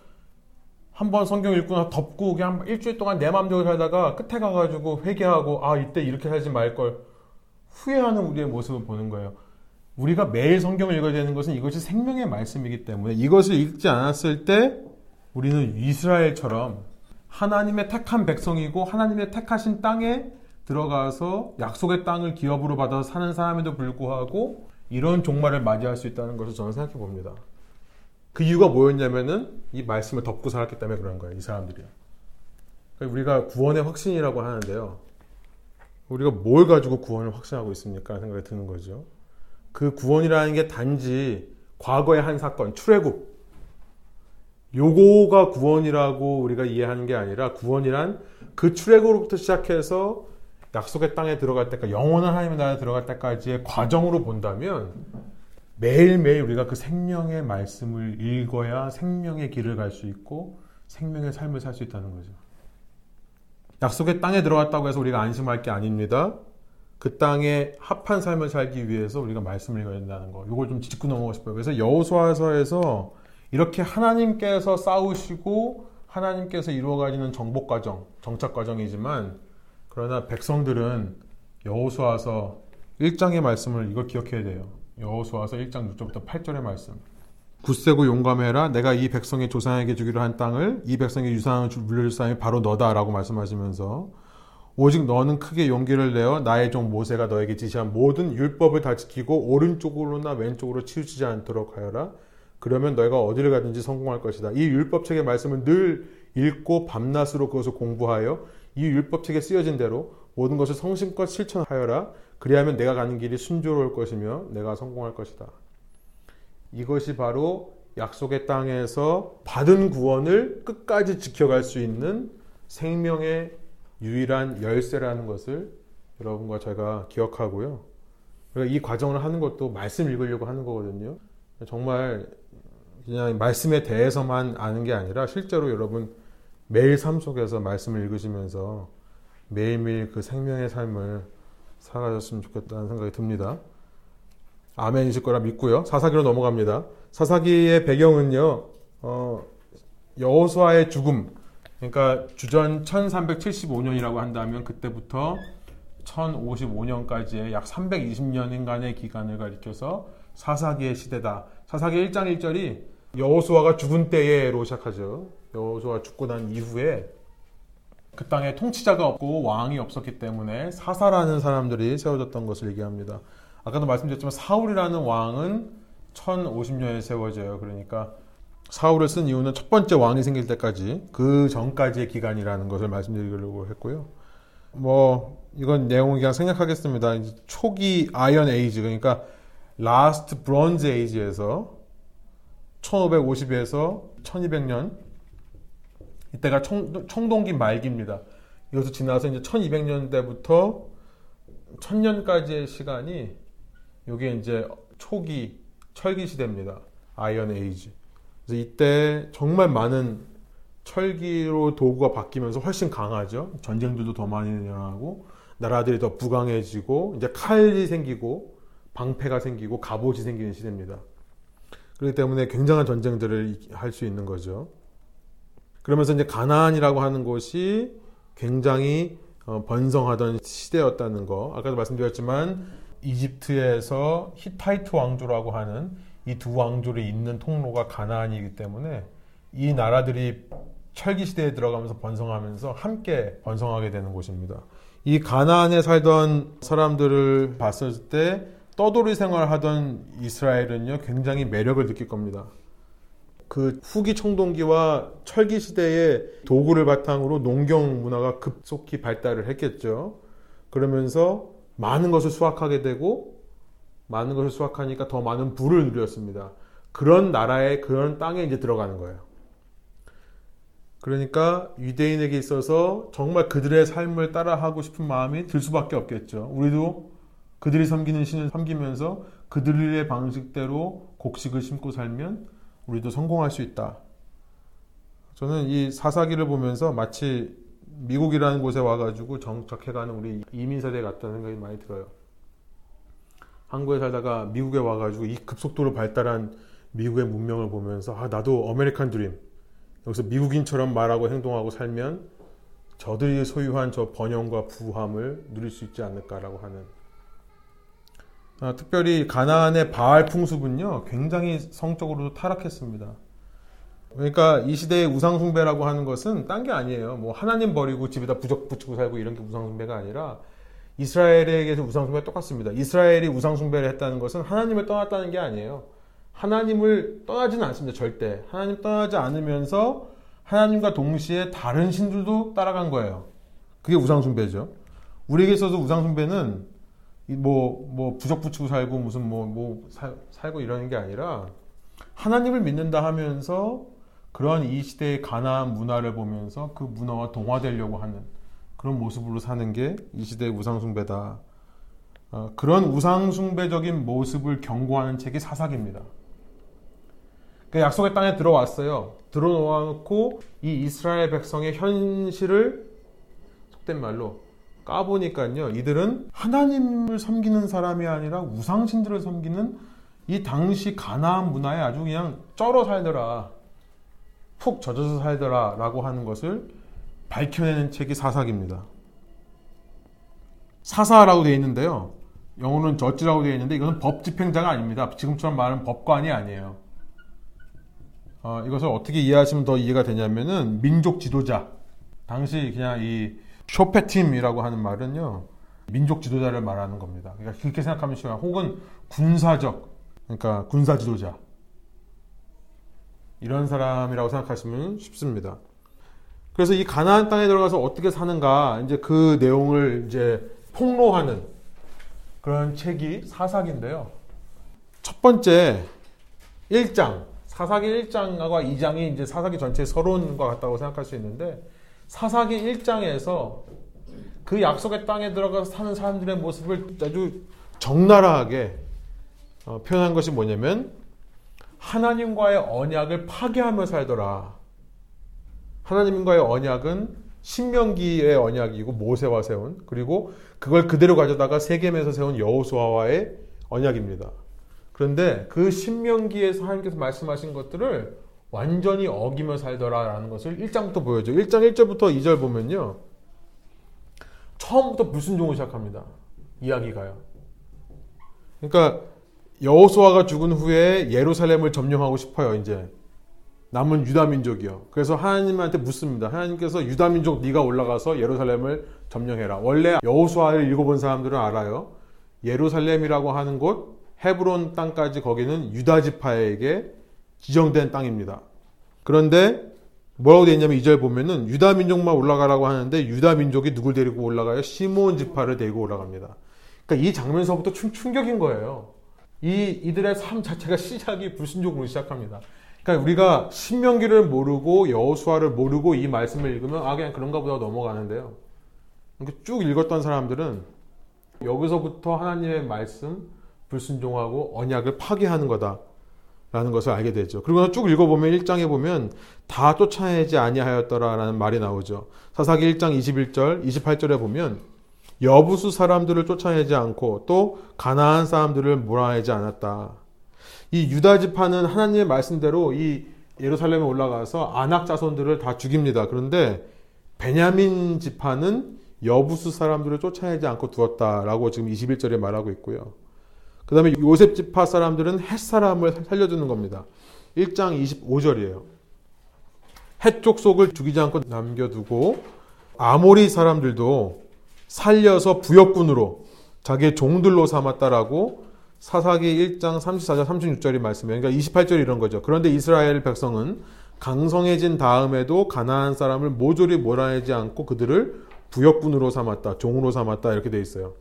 A: 한 번 성경 읽고 나 덮고 그냥 일주일 동안 내 마음대로 살다가 끝에 가가지고 회개하고 아 이때 이렇게 살지 말 걸 후회하는 우리의 모습을 보는 거예요. 우리가 매일 성경을 읽어야 되는 것은 이것이 생명의 말씀이기 때문에 이것을 읽지 않았을 때 우리는 이스라엘처럼 하나님의 택한 백성이고 하나님의 택하신 땅에 들어가서 약속의 땅을 기업으로 받아서 사는 사람에도 불구하고 이런 종말을 맞이할 수 있다는 것을 저는 생각해 봅니다. 그 이유가 뭐였냐면은 이 말씀을 덮고 살았기 때문에 그런 거예요. 이 사람들이요. 그러니까 우리가 구원의 확신이라고 하는데요. 우리가 뭘 가지고 구원을 확신하고 있습니까? 생각이 드는 거죠. 그 구원이라는 게 단지 과거의 한 사건, 출애굽. 요거가 구원이라고 우리가 이해하는 게 아니라 구원이란 그 출애굽부터 시작해서 약속의 땅에 들어갈 때까지 영원한 하나님의 나라에 들어갈 때까지의 과정으로 본다면 매일매일 우리가 그 생명의 말씀을 읽어야 생명의 길을 갈 수 있고 생명의 삶을 살 수 있다는 거죠. 약속의 땅에 들어갔다고 해서 우리가 안심할 게 아닙니다. 그 땅에 합한 삶을 살기 위해서 우리가 말씀을 읽어야 된다는 거. 이걸 좀 짚고 넘어가고 싶어요. 그래서 여호수아서에서 이렇게 하나님께서 싸우시고 하나님께서 이루어가지는 정복 과정, 정착 과정이지만 그러나 백성들은 여호수아서 1장의 말씀을 이걸 기억해야 돼요. 여호수아서 1장 6절부터 8절의 말씀. 굳세고 용감해라. 내가 이 백성의 조상에게 주기로 한 땅을 이 백성의 유산을 물려줄 사람이 바로 너다라고 말씀하시면서 오직 너는 크게 용기를 내어 나의 종 모세가 너에게 지시한 모든 율법을 다 지키고 오른쪽으로나 왼쪽으로 치우치지 않도록 하여라. 그러면 너희가 어디를 가든지 성공할 것이다. 이 율법책의 말씀을 늘 읽고 밤낮으로 그것을 공부하여 이 율법책에 쓰여진 대로 모든 것을 성심껏 실천하여라. 그리하면 내가 가는 길이 순조로울 것이며 내가 성공할 것이다. 이것이 바로 약속의 땅에서 받은 구원을 끝까지 지켜갈 수 있는 생명의 유일한 열쇠라는 것을 여러분과 제가 기억하고요. 이 과정을 하는 것도 말씀 읽으려고 하는 거거든요. 정말 그냥 말씀에 대해서만 아는 게 아니라 실제로 여러분 매일 삶 속에서 말씀을 읽으시면서 매일매일 그 생명의 삶을 살아가셨으면 좋겠다는 생각이 듭니다. 아멘이실 거라 믿고요. 사사기로 넘어갑니다. 사사기의 배경은요, 어, 여호수아의 죽음, 그러니까 주전 1375년이라고 한다면 그때부터 1055년까지의 약 320년인간의 기간을 가리켜서 사사기의 시대다. 사사기 1장 1절이 여호수아가 죽은 때에로 시작하죠. 여호수아 죽고 난 이후에 그 땅에 통치자가 없고 왕이 없었기 때문에 사사라는 사람들이 세워졌던 것을 얘기합니다. 아까도 말씀드렸지만 사울이라는 왕은 1050년에 세워져요. 그러니까 사울을 쓴 이유는 첫 번째 왕이 생길 때까지 그 전까지의 기간이라는 것을 말씀드리려고 했고요. 뭐 이건 내용을 그냥 생략하겠습니다. 초기 아이언 에이지 그러니까 Last Bronze Age에서 1550에서 1200년 이때가 청, 청동기 말기입니다. 이것을 지나서 이제 1200년대부터 1000년까지의 시간이 이게 이제 초기 철기 시대입니다. 아이언 에이지. 그래서 이때 정말 많은 철기로 도구가 바뀌면서 훨씬 강하죠. 전쟁들도 더 많이 일어나고 나라들이 더 부강해지고 이제 칼이 생기고 방패가 생기고 갑옷이 생기는 시대입니다. 그렇기 때문에 굉장한 전쟁들을 할 수 있는 거죠. 그러면서 이제 가나안이라고 하는 곳이 굉장히 어, 번성하던 시대였다는 거. 아까도 말씀드렸지만 이집트에서 히타이트 왕조라고 하는 이 두 왕조를 잇는 통로가 가나안이기 때문에 이 나라들이 철기 시대에 들어가면서 번성하면서 함께 번성하게 되는 곳입니다. 이 가나안에 살던 사람들을 봤을 때 떠돌이 생활하던 이스라엘은요 굉장히 매력을 느낄 겁니다. 그 후기 청동기와 철기 시대의 도구를 바탕으로 농경 문화가 급속히 발달을 했겠죠. 그러면서 많은 것을 수확하게 되고 많은 것을 수확하니까 더 많은 부를 누렸습니다. 그런 나라에 그런 땅에 이제 들어가는 거예요. 그러니까 유대인에게 있어서 정말 그들의 삶을 따라하고 싶은 마음이 들 수밖에 없겠죠. 우리도 그들이 섬기는 신을 섬기면서 그들의 방식대로 곡식을 심고 살면 우리도 성공할 수 있다. 저는 이 사사기를 보면서 마치 미국이라는 곳에 와가지고 정착해가는 우리 이민 세대 같다는 생각이 많이 들어요. 한국에 살다가 미국에 와가지고 이 급속도로 발달한 미국의 문명을 보면서 아 나도 아메리칸 드림 여기서 미국인처럼 말하고 행동하고 살면 저들이 소유한 저 번영과 부함을 누릴 수 있지 않을까라고 하는 아, 특별히 가나안의 바알 풍습은요 굉장히 성적으로도 타락했습니다. 그러니까 이 시대의 우상숭배라고 하는 것은 딴 게 아니에요. 뭐 하나님 버리고 집에다 부적 붙이고 살고 이런 게 우상숭배가 아니라 이스라엘에게서 우상숭배가 똑같습니다. 이스라엘이 우상숭배를 했다는 것은 하나님을 떠났다는 게 아니에요. 하나님을 떠나지는 않습니다. 절대. 하나님 떠나지 않으면서 하나님과 동시에 다른 신들도 따라간 거예요. 그게 우상숭배죠. 우리에게 있어서 우상숭배는 뭐, 뭐, 부적 붙이고 살고 무슨 뭐, 뭐, 사, 살고 이러는 게 아니라 하나님을 믿는다 하면서 그런 이 시대의 가나안 문화를 보면서 그 문화와 동화되려고 하는 그런 모습으로 사는 게 이 시대의 우상숭배다. 어, 그런 우상숭배적인 모습을 경고하는 책이 사사기입니다. 그 약속의 땅에 들어왔어요. 들어놓고 이 이스라엘 백성의 현실을 속된 말로 까보니까요. 이들은 하나님을 섬기는 사람이 아니라 우상신들을 섬기는 이 당시 가나안 문화에 아주 그냥 쩔어 살더라. 푹 젖어서 살더라. 라고 하는 것을 밝혀내는 책이 사사기입니다. 사사라고 되어 있는데요. 영어는 저지라고 되어 있는데 이것은 법 집행자가 아닙니다. 지금처럼 말하는 법관이 아니에요. 어, 이것을 어떻게 이해하시면 더 이해가 되냐면은 민족 지도자 당시 그냥 이 쇼페팀이라고 하는 말은요 민족 지도자를 말하는 겁니다. 그러니까 그렇게 생각하면 쉬워요. 혹은 군사적 그러니까 군사 지도자 이런 사람이라고 생각하시면 쉽습니다. 그래서 이 가나안 땅에 들어가서 어떻게 사는가 이제 그 내용을 이제 폭로하는 그런 책이 사사기인데요. 첫 번째 1장 사사기 1장과 2장이 이제 사사기 전체의 서론과 같다고 생각할 수 있는데 사사기 1장에서 그 약속의 땅에 들어가서 사는 사람들의 모습을 아주 적나라하게 어, 표현한 것이 뭐냐면 하나님과의 언약을 파괴하며 살더라. 하나님과의 언약은 신명기의 언약이고 모세와 세운 그리고 그걸 그대로 가져다가 세겜에서 세운 여호수아와의 언약입니다. 그런데 그 신명기에서 하나님께서 말씀하신 것들을 완전히 어기며 살더라라는 것을 1장부터 보여줘. 1장 1절부터 2절 보면요. 처음부터 불순종을 시작합니다. 이야기가요. 그러니까 여호수아가 죽은 후에 예루살렘을 점령하고 싶어요. 이제 남은 유다 민족이요. 그래서 하나님한테 묻습니다. 하나님께서 유다 민족 네가 올라가서 예루살렘을 점령해라. 원래 여호수아를 읽어본 사람들은 알아요. 예루살렘이라고 하는 곳 헤브론 땅까지 거기는 유다 지파에게 지정된 땅입니다. 그런데 뭐라고 되어 있냐면 2절 보면은 유다 민족만 올라가라고 하는데 유다 민족이 누굴 데리고 올라가요? 시몬 지파를 데리고 올라갑니다. 그러니까 이 장면서부터 충격인 거예요. 이 이들의 삶 자체가 시작이 불순종으로 시작합니다. 그러니까 우리가 신명기를 모르고 여호수아를 모르고 이 말씀을 읽으면 아 그냥 그런가 보다 넘어가는데요. 이렇게 쭉 읽었던 사람들은 여기서부터 하나님의 말씀 불순종하고 언약을 파괴하는 거다. 라는 것을 알게 되죠. 그리고 쭉 읽어보면 1장에 보면 다 쫓아내지 아니하였더라라는 말이 나오죠. 사사기 1장 21절, 28절에 보면 여부수 사람들을 쫓아내지 않고 또 가나안 사람들을 몰아내지 않았다. 이 유다 지파는 하나님의 말씀대로 이 예루살렘에 올라가서 안악 자손들을 다 죽입니다. 그런데 베냐민 지파는 여부수 사람들을 쫓아내지 않고 두었다라고 지금 21절에 말하고 있고요. 그 다음에 요셉 지파 사람들은 햇 사람을 살려주는 겁니다. 1장 25절이에요. 햇 족속을 죽이지 않고 남겨두고 아모리 사람들도 살려서 부역군으로 자기의 종들로 삼았다라고 사사기 1장 34절 36절이 말씀이에요. 그러니까 28절이 이런 거죠. 그런데 이스라엘 백성은 강성해진 다음에도 가나안 사람을 모조리 몰아내지 않고 그들을 부역군으로 삼았다, 종으로 삼았다 이렇게 돼 있어요.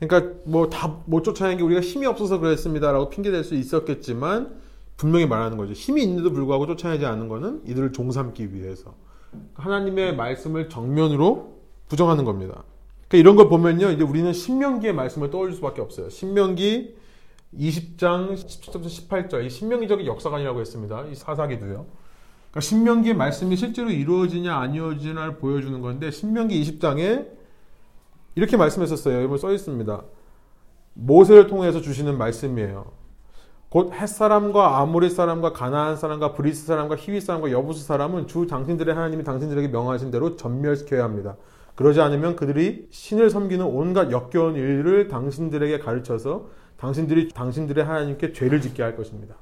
A: 그러니까 뭐 다 못 쫓아내는 게 우리가 힘이 없어서 그랬습니다라고 핑계 댈 수 있었겠지만 분명히 말하는 거죠. 힘이 있는데도 불구하고 쫓아내지 않은 거는 이들을 종삼기 위해서 하나님의 말씀을 정면으로 부정하는 겁니다. 그러니까 이런 걸 보면요, 이제 우리는 신명기의 말씀을 떠올릴 수밖에 없어요. 신명기 20장 17절부터 18절, 이 신명기적인 역사관이라고 했습니다. 이 사사기도요. 그러니까 신명기의 말씀이 실제로 이루어지냐 안 이루어지냐를 보여주는 건데 신명기 20장에 이렇게 말씀했었어요. 여기 써 있습니다. 모세를 통해서 주시는 말씀이에요. 곧 헷 사람과 아모리 사람과 가나안 사람과 브리스 사람과 히위 사람과 여부스 사람은 주 당신들의 하나님이 당신들에게 명하신 대로 전멸시켜야 합니다. 그러지 않으면 그들이 신을 섬기는 온갖 역겨운 일을 당신들에게 가르쳐서 당신들이 당신들의 하나님께 죄를 짓게 할 것입니다.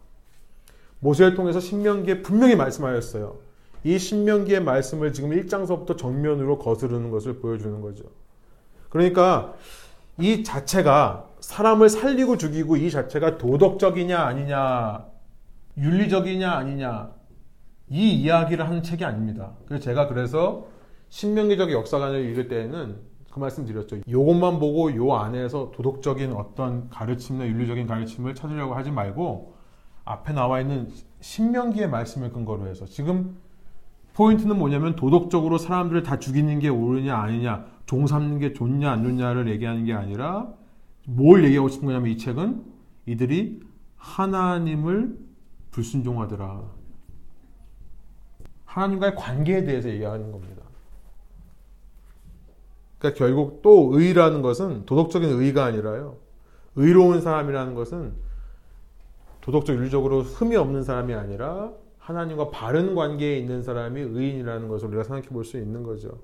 A: 모세를 통해서 신명기에 분명히 말씀하였어요. 이 신명기의 말씀을 지금 1장서부터 정면으로 거스르는 것을 보여주는 거죠. 그러니까 이 자체가 사람을 살리고 죽이고 이 자체가 도덕적이냐 아니냐, 윤리적이냐 아니냐, 이 이야기를 하는 책이 아닙니다. 그래서 제가 그래서 신명기적 역사관을 읽을 때에는 그 말씀 드렸죠. 요것만 보고 요 안에서 도덕적인 어떤 가르침이나 윤리적인 가르침을 찾으려고 하지 말고 앞에 나와 있는 신명기의 말씀을 근거로 해서 지금 포인트는 뭐냐면 도덕적으로 사람들을 다 죽이는 게 옳으냐 아니냐 종 삼는 게 좋냐 안 좋냐를 얘기하는 게 아니라 뭘 얘기하고 싶은 거냐면 이 책은 이들이 하나님을 불순종하더라. 하나님과의 관계에 대해서 얘기하는 겁니다. 그러니까 결국 또 의라는 것은 도덕적인 의가 아니라요. 의로운 사람이라는 것은 도덕적 윤리적으로 흠이 없는 사람이 아니라 하나님과 바른 관계에 있는 사람이 의인이라는 것을 우리가 생각해 볼 수 있는 거죠.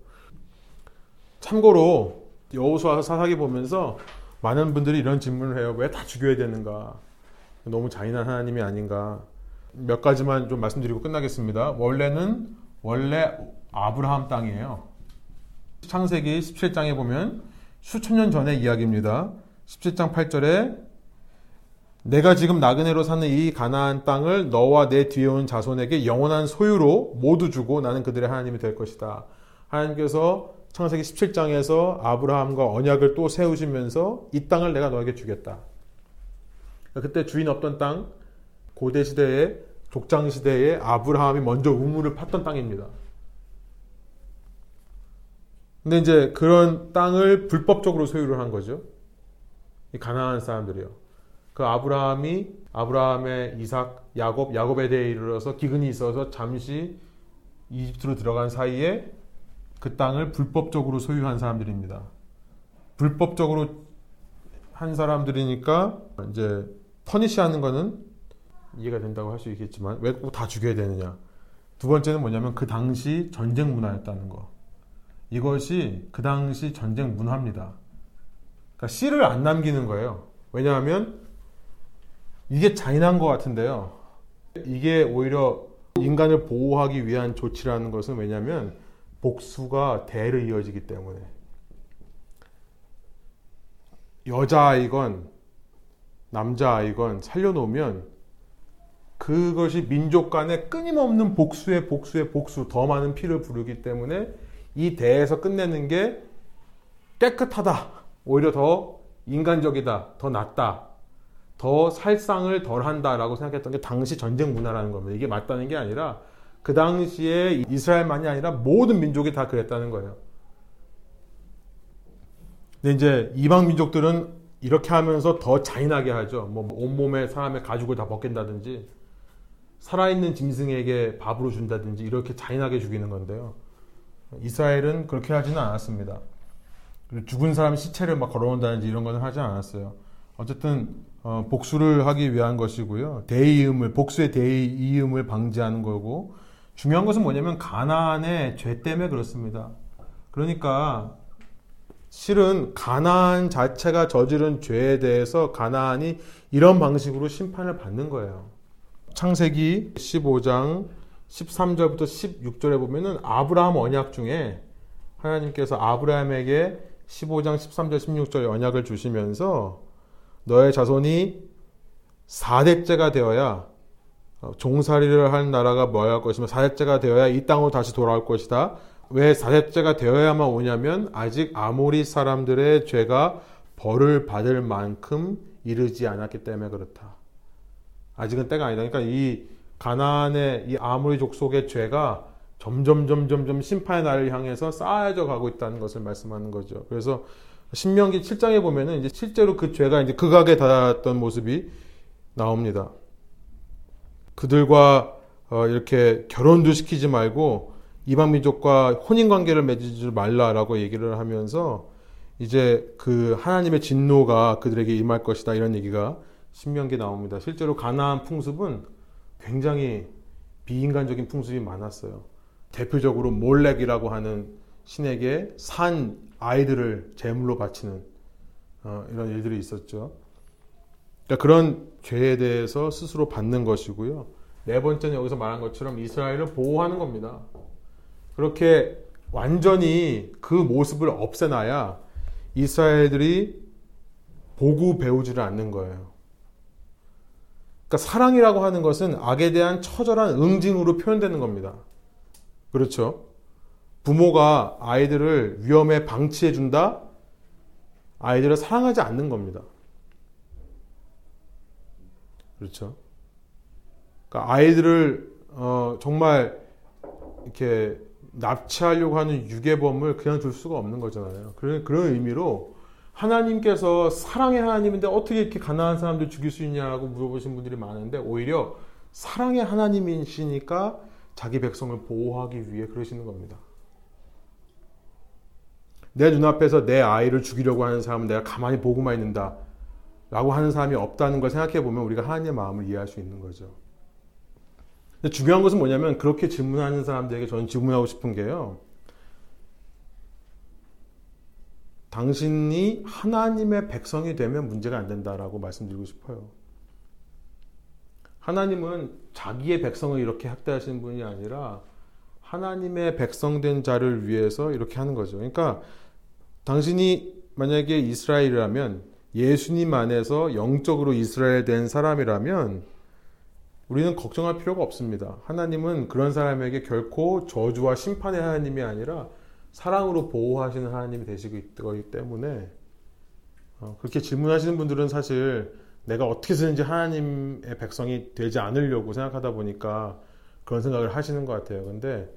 A: 참고로 여호수아 사사기 보면서 많은 분들이 이런 질문을 해요. 왜 다 죽여야 되는가? 너무 잔인한 하나님이 아닌가? 몇 가지만 좀 말씀드리고 끝나겠습니다. 원래는 원래 아브라함 땅이에요. 창세기 17장에 보면 수천 년 전의 이야기입니다. 17장 8절에 내가 지금 나그네로 사는 이 가나안 땅을 너와 내 뒤에 온 자손에게 영원한 소유로 모두 주고 나는 그들의 하나님이 될 것이다. 하나님께서 창세기 17장에서 아브라함과 언약을 또 세우시면서 이 땅을 내가 너에게 주겠다. 그때 주인 없던 땅, 고대 시대에 족장 시대에 아브라함이 먼저 우물을 팠던 땅입니다. 근데 이제 그런 땅을 불법적으로 소유를 한 거죠. 이 가나안 사람들이요. 그 아브라함이 아브라함의 이삭, 야곱, 야곱에 대해 이르러서 기근이 있어서 잠시 이집트로 들어간 사이에 그 땅을 불법적으로 소유한 사람들입니다. 불법적으로 한 사람들이니까 이제 퍼니시하는 거는 이해가 된다고 할 수 있겠지만 왜 꼭 다 죽여야 되느냐? 두 번째는 뭐냐면 그 당시 전쟁 문화였다는 거. 이것이 그 당시 전쟁 문화입니다. 그러니까 씨를 안 남기는 거예요. 왜냐하면 이게 잔인한 것 같은데요. 이게 오히려 인간을 보호하기 위한 조치라는 것은 왜냐하면 복수가 대로 이어지기 때문에 여자아이건 남자아이건 살려놓으면 그것이 민족 간의 끊임없는 복수의 복수의 복수 더 많은 피를 부르기 때문에 이 대에서 끝내는 게 깨끗하다. 오히려 더 인간적이다. 더 낫다. 더 살상을 덜 한다라고 생각했던 게 당시 전쟁 문화라는 겁니다. 이게 맞다는 게 아니라 그 당시에 이스라엘만이 아니라 모든 민족이 다 그랬다는 거예요. 근데 이제 이방 민족들은 이렇게 하면서 더 잔인하게 하죠. 뭐 온몸에 사람의 가죽을 다 벗긴다든지 살아있는 짐승에게 밥으로 준다든지 이렇게 잔인하게 죽이는 건데요. 이스라엘은 그렇게 하지는 않았습니다. 죽은 사람 시체를 막 걸어온다든지 이런 거는 하지 않았어요. 어쨌든 어, 복수를 하기 위한 것이고요. 대이음을 복수의 대이음을 방지하는 거고 중요한 것은 뭐냐면 가나안의 죄 때문에 그렇습니다. 그러니까 실은 가나안 자체가 저지른 죄에 대해서 가나안이 이런 방식으로 심판을 받는 거예요. 창세기 15장 13절부터 16절에 보면은 아브라함 언약 중에 하나님께서 아브라함에게 15장 13절 16절 언약을 주시면서 너의 자손이 4대째가 되어야 어, 종살이를 할 나라가 뭐할 것이며 4대째가 되어야 이 땅으로 다시 돌아올 것이다. 왜 4대째가 되어야만 오냐면 아직 아모리 사람들의 죄가 벌을 받을 만큼 이르지 않았기 때문에 그렇다. 아직은 때가 아니다. 그러니까 이 가나안의 이 아모리 족속의 죄가 점점 점점 점 심판의 날을 향해서 쌓여져 가고 있다는 것을 말씀하는 거죠. 그래서 신명기 7장에 보면은 이제 실제로 그 죄가 이제 극악에 닿았던 모습이 나옵니다. 그들과 어 이렇게 결혼도 시키지 말고 이방 민족과 혼인 관계를 맺지 말라라고 얘기를 하면서 이제 그 하나님의 진노가 그들에게 임할 것이다 이런 얘기가 신명기에 나옵니다. 실제로 가나안 풍습은 굉장히 비인간적인 풍습이 많았어요. 대표적으로 몰렉이라고 하는 신에게 산 아이들을 제물로 바치는 어, 이런 일들이 있었죠. 그러니까 그런 죄에 대해서 스스로 받는 것이고요. 네 번째는 여기서 말한 것처럼 이스라엘을 보호하는 겁니다. 그렇게 완전히 그 모습을 없애놔야 이스라엘들이 보고 배우지를 않는 거예요. 그러니까 사랑이라고 하는 것은 악에 대한 처절한 응징으로 표현되는 겁니다. 그렇죠? 부모가 아이들을 위험에 방치해 준다? 아이들을 사랑하지 않는 겁니다. 그렇죠? 그러니까 아이들을 어, 정말 이렇게 납치하려고 하는 유괴범을 그냥 둘 수가 없는 거잖아요. 그런 그런 의미로 하나님께서 사랑의 하나님인데 어떻게 이렇게 가난한 사람들 죽일 수 있냐고 물어보신 분들이 많은데 오히려 사랑의 하나님이시니까 자기 백성을 보호하기 위해 그러시는 겁니다. 내 눈앞에서 내 아이를 죽이려고 하는 사람은 내가 가만히 보고만 있는다. 라고 하는 사람이 없다는 걸 생각해 보면 우리가 하나님의 마음을 이해할 수 있는 거죠. 근데 중요한 것은 뭐냐면 그렇게 질문하는 사람들에게 저는 질문하고 싶은 게요. 당신이 하나님의 백성이 되면 문제가 안 된다라고 말씀드리고 싶어요. 하나님은 자기의 백성을 이렇게 학대하시는 분이 아니라 하나님의 백성된 자를 위해서 이렇게 하는 거죠. 그러니까 당신이 만약에 이스라엘이라면 예수님 안에서 영적으로 이스라엘 된 사람이라면 우리는 걱정할 필요가 없습니다. 하나님은 그런 사람에게 결코 저주와 심판의 하나님이 아니라 사랑으로 보호하시는 하나님이 되시기 때문에 어, 그렇게 질문하시는 분들은 사실 내가 어떻게 쓰는지 하나님의 백성이 되지 않으려고 생각하다 보니까 그런 생각을 하시는 것 같아요. 근데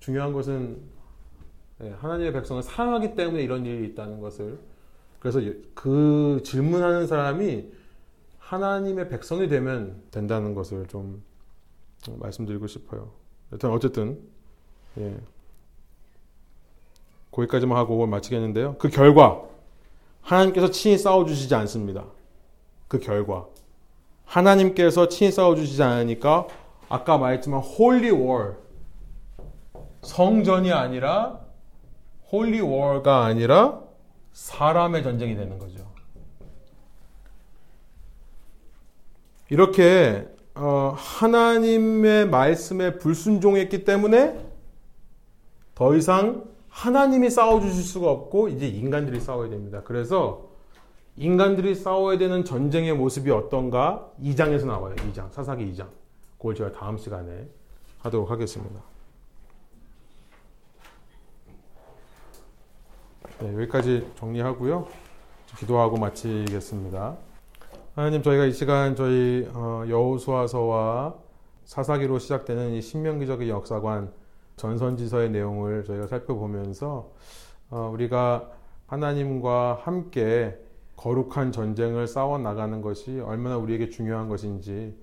A: 중요한 것은 예, 하나님의 백성을 사랑하기 때문에 이런 일이 있다는 것을 그래서 그 질문하는 사람이 하나님의 백성이 되면 된다는 것을 좀 말씀드리고 싶어요. 일단 어쨌든 예. 거기까지만 하고 마치겠는데요. 그 결과 하나님께서 친히 싸워 주시지 않습니다. 그 결과 하나님께서 친히 싸워 주시지 않으니까 아까 말했지만 Holy War 성전이 아니라 Holy War가 아니라 사람의 전쟁이 되는 거죠. 이렇게 어, 하나님의 말씀에 불순종했기 때문에 더 이상 하나님이 싸워주실 수가 없고 이제 인간들이 싸워야 됩니다. 그래서 인간들이 싸워야 되는 전쟁의 모습이 어떤가 2장에서 나와요. 2장 사사기 2장. 그걸 제가 다음 시간에 하도록 하겠습니다. 네, 여기까지 정리하고요. 기도하고 마치겠습니다. 하나님 저희가 이 시간 저희 어, 여호수아서와 사사기로 시작되는 이 신명기적인 역사관 전선지서의 내용을 저희가 살펴보면서 어, 우리가 하나님과 함께 거룩한 전쟁을 싸워 나가는 것이 얼마나 우리에게 중요한 것인지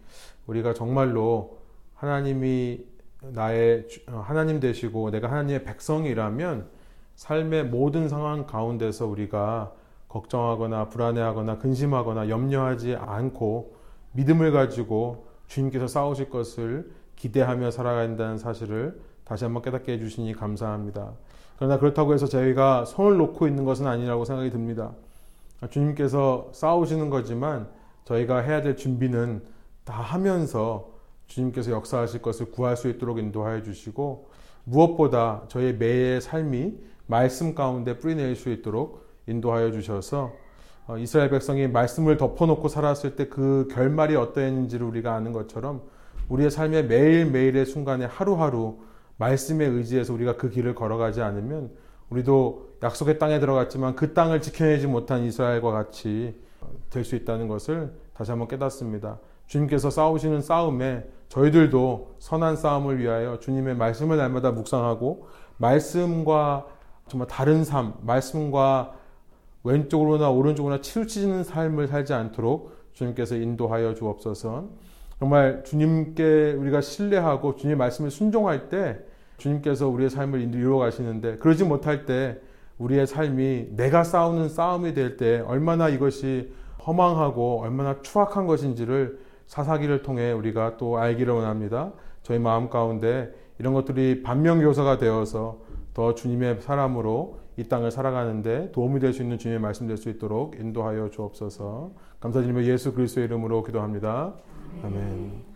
A: 우리가 정말로 하나님이 나의 어, 하나님 되시고 내가 하나님의 백성이라면 삶의 모든 상황 가운데서 우리가 걱정하거나 불안해하거나 근심하거나 염려하지 않고 믿음을 가지고 주님께서 싸우실 것을 기대하며 살아가야 한다는 사실을 다시 한번 깨닫게 해주시니 감사합니다. 그러나 그렇다고 해서 저희가 손을 놓고 있는 것은 아니라고 생각이 듭니다. 주님께서 싸우시는 거지만 저희가 해야 될 준비는 다 하면서 주님께서 역사하실 것을 구할 수 있도록 인도하여 주시고 무엇보다 저희 매의 삶이 말씀 가운데 뿌리낼 수 있도록 인도하여 주셔서 어, 이스라엘 백성이 말씀을 덮어놓고 살았을 때 그 결말이 어떠했는지를 우리가 아는 것처럼 우리의 삶의 매일매일의 순간에 하루하루 말씀에 의지해서 우리가 그 길을 걸어가지 않으면 우리도 약속의 땅에 들어갔지만 그 땅을 지켜내지 못한 이스라엘과 같이 될 수 있다는 것을 다시 한번 깨닫습니다. 주님께서 싸우시는 싸움에 저희들도 선한 싸움을 위하여 주님의 말씀을 날마다 묵상하고 말씀과 정말 다른 삶, 말씀과 왼쪽으로나 오른쪽으로나 치우치는 삶을 살지 않도록 주님께서 인도하여 주옵소서. 정말 주님께 우리가 신뢰하고 주님 말씀을 순종할 때 주님께서 우리의 삶을 이루어 가시는데 그러지 못할 때 우리의 삶이 내가 싸우는 싸움이 될 때 얼마나 이것이 허망하고 얼마나 추악한 것인지를 사사기를 통해 우리가 또 알기를 원합니다. 저희 마음 가운데 이런 것들이 반면교사가 되어서 더 주님의 사람으로 이 땅을 살아가는데 도움이 될 수 있는 주님의 말씀 될 수 있도록 인도하여 주옵소서. 감사드리며 예수 그리스도의 이름으로 기도합니다. 아멘.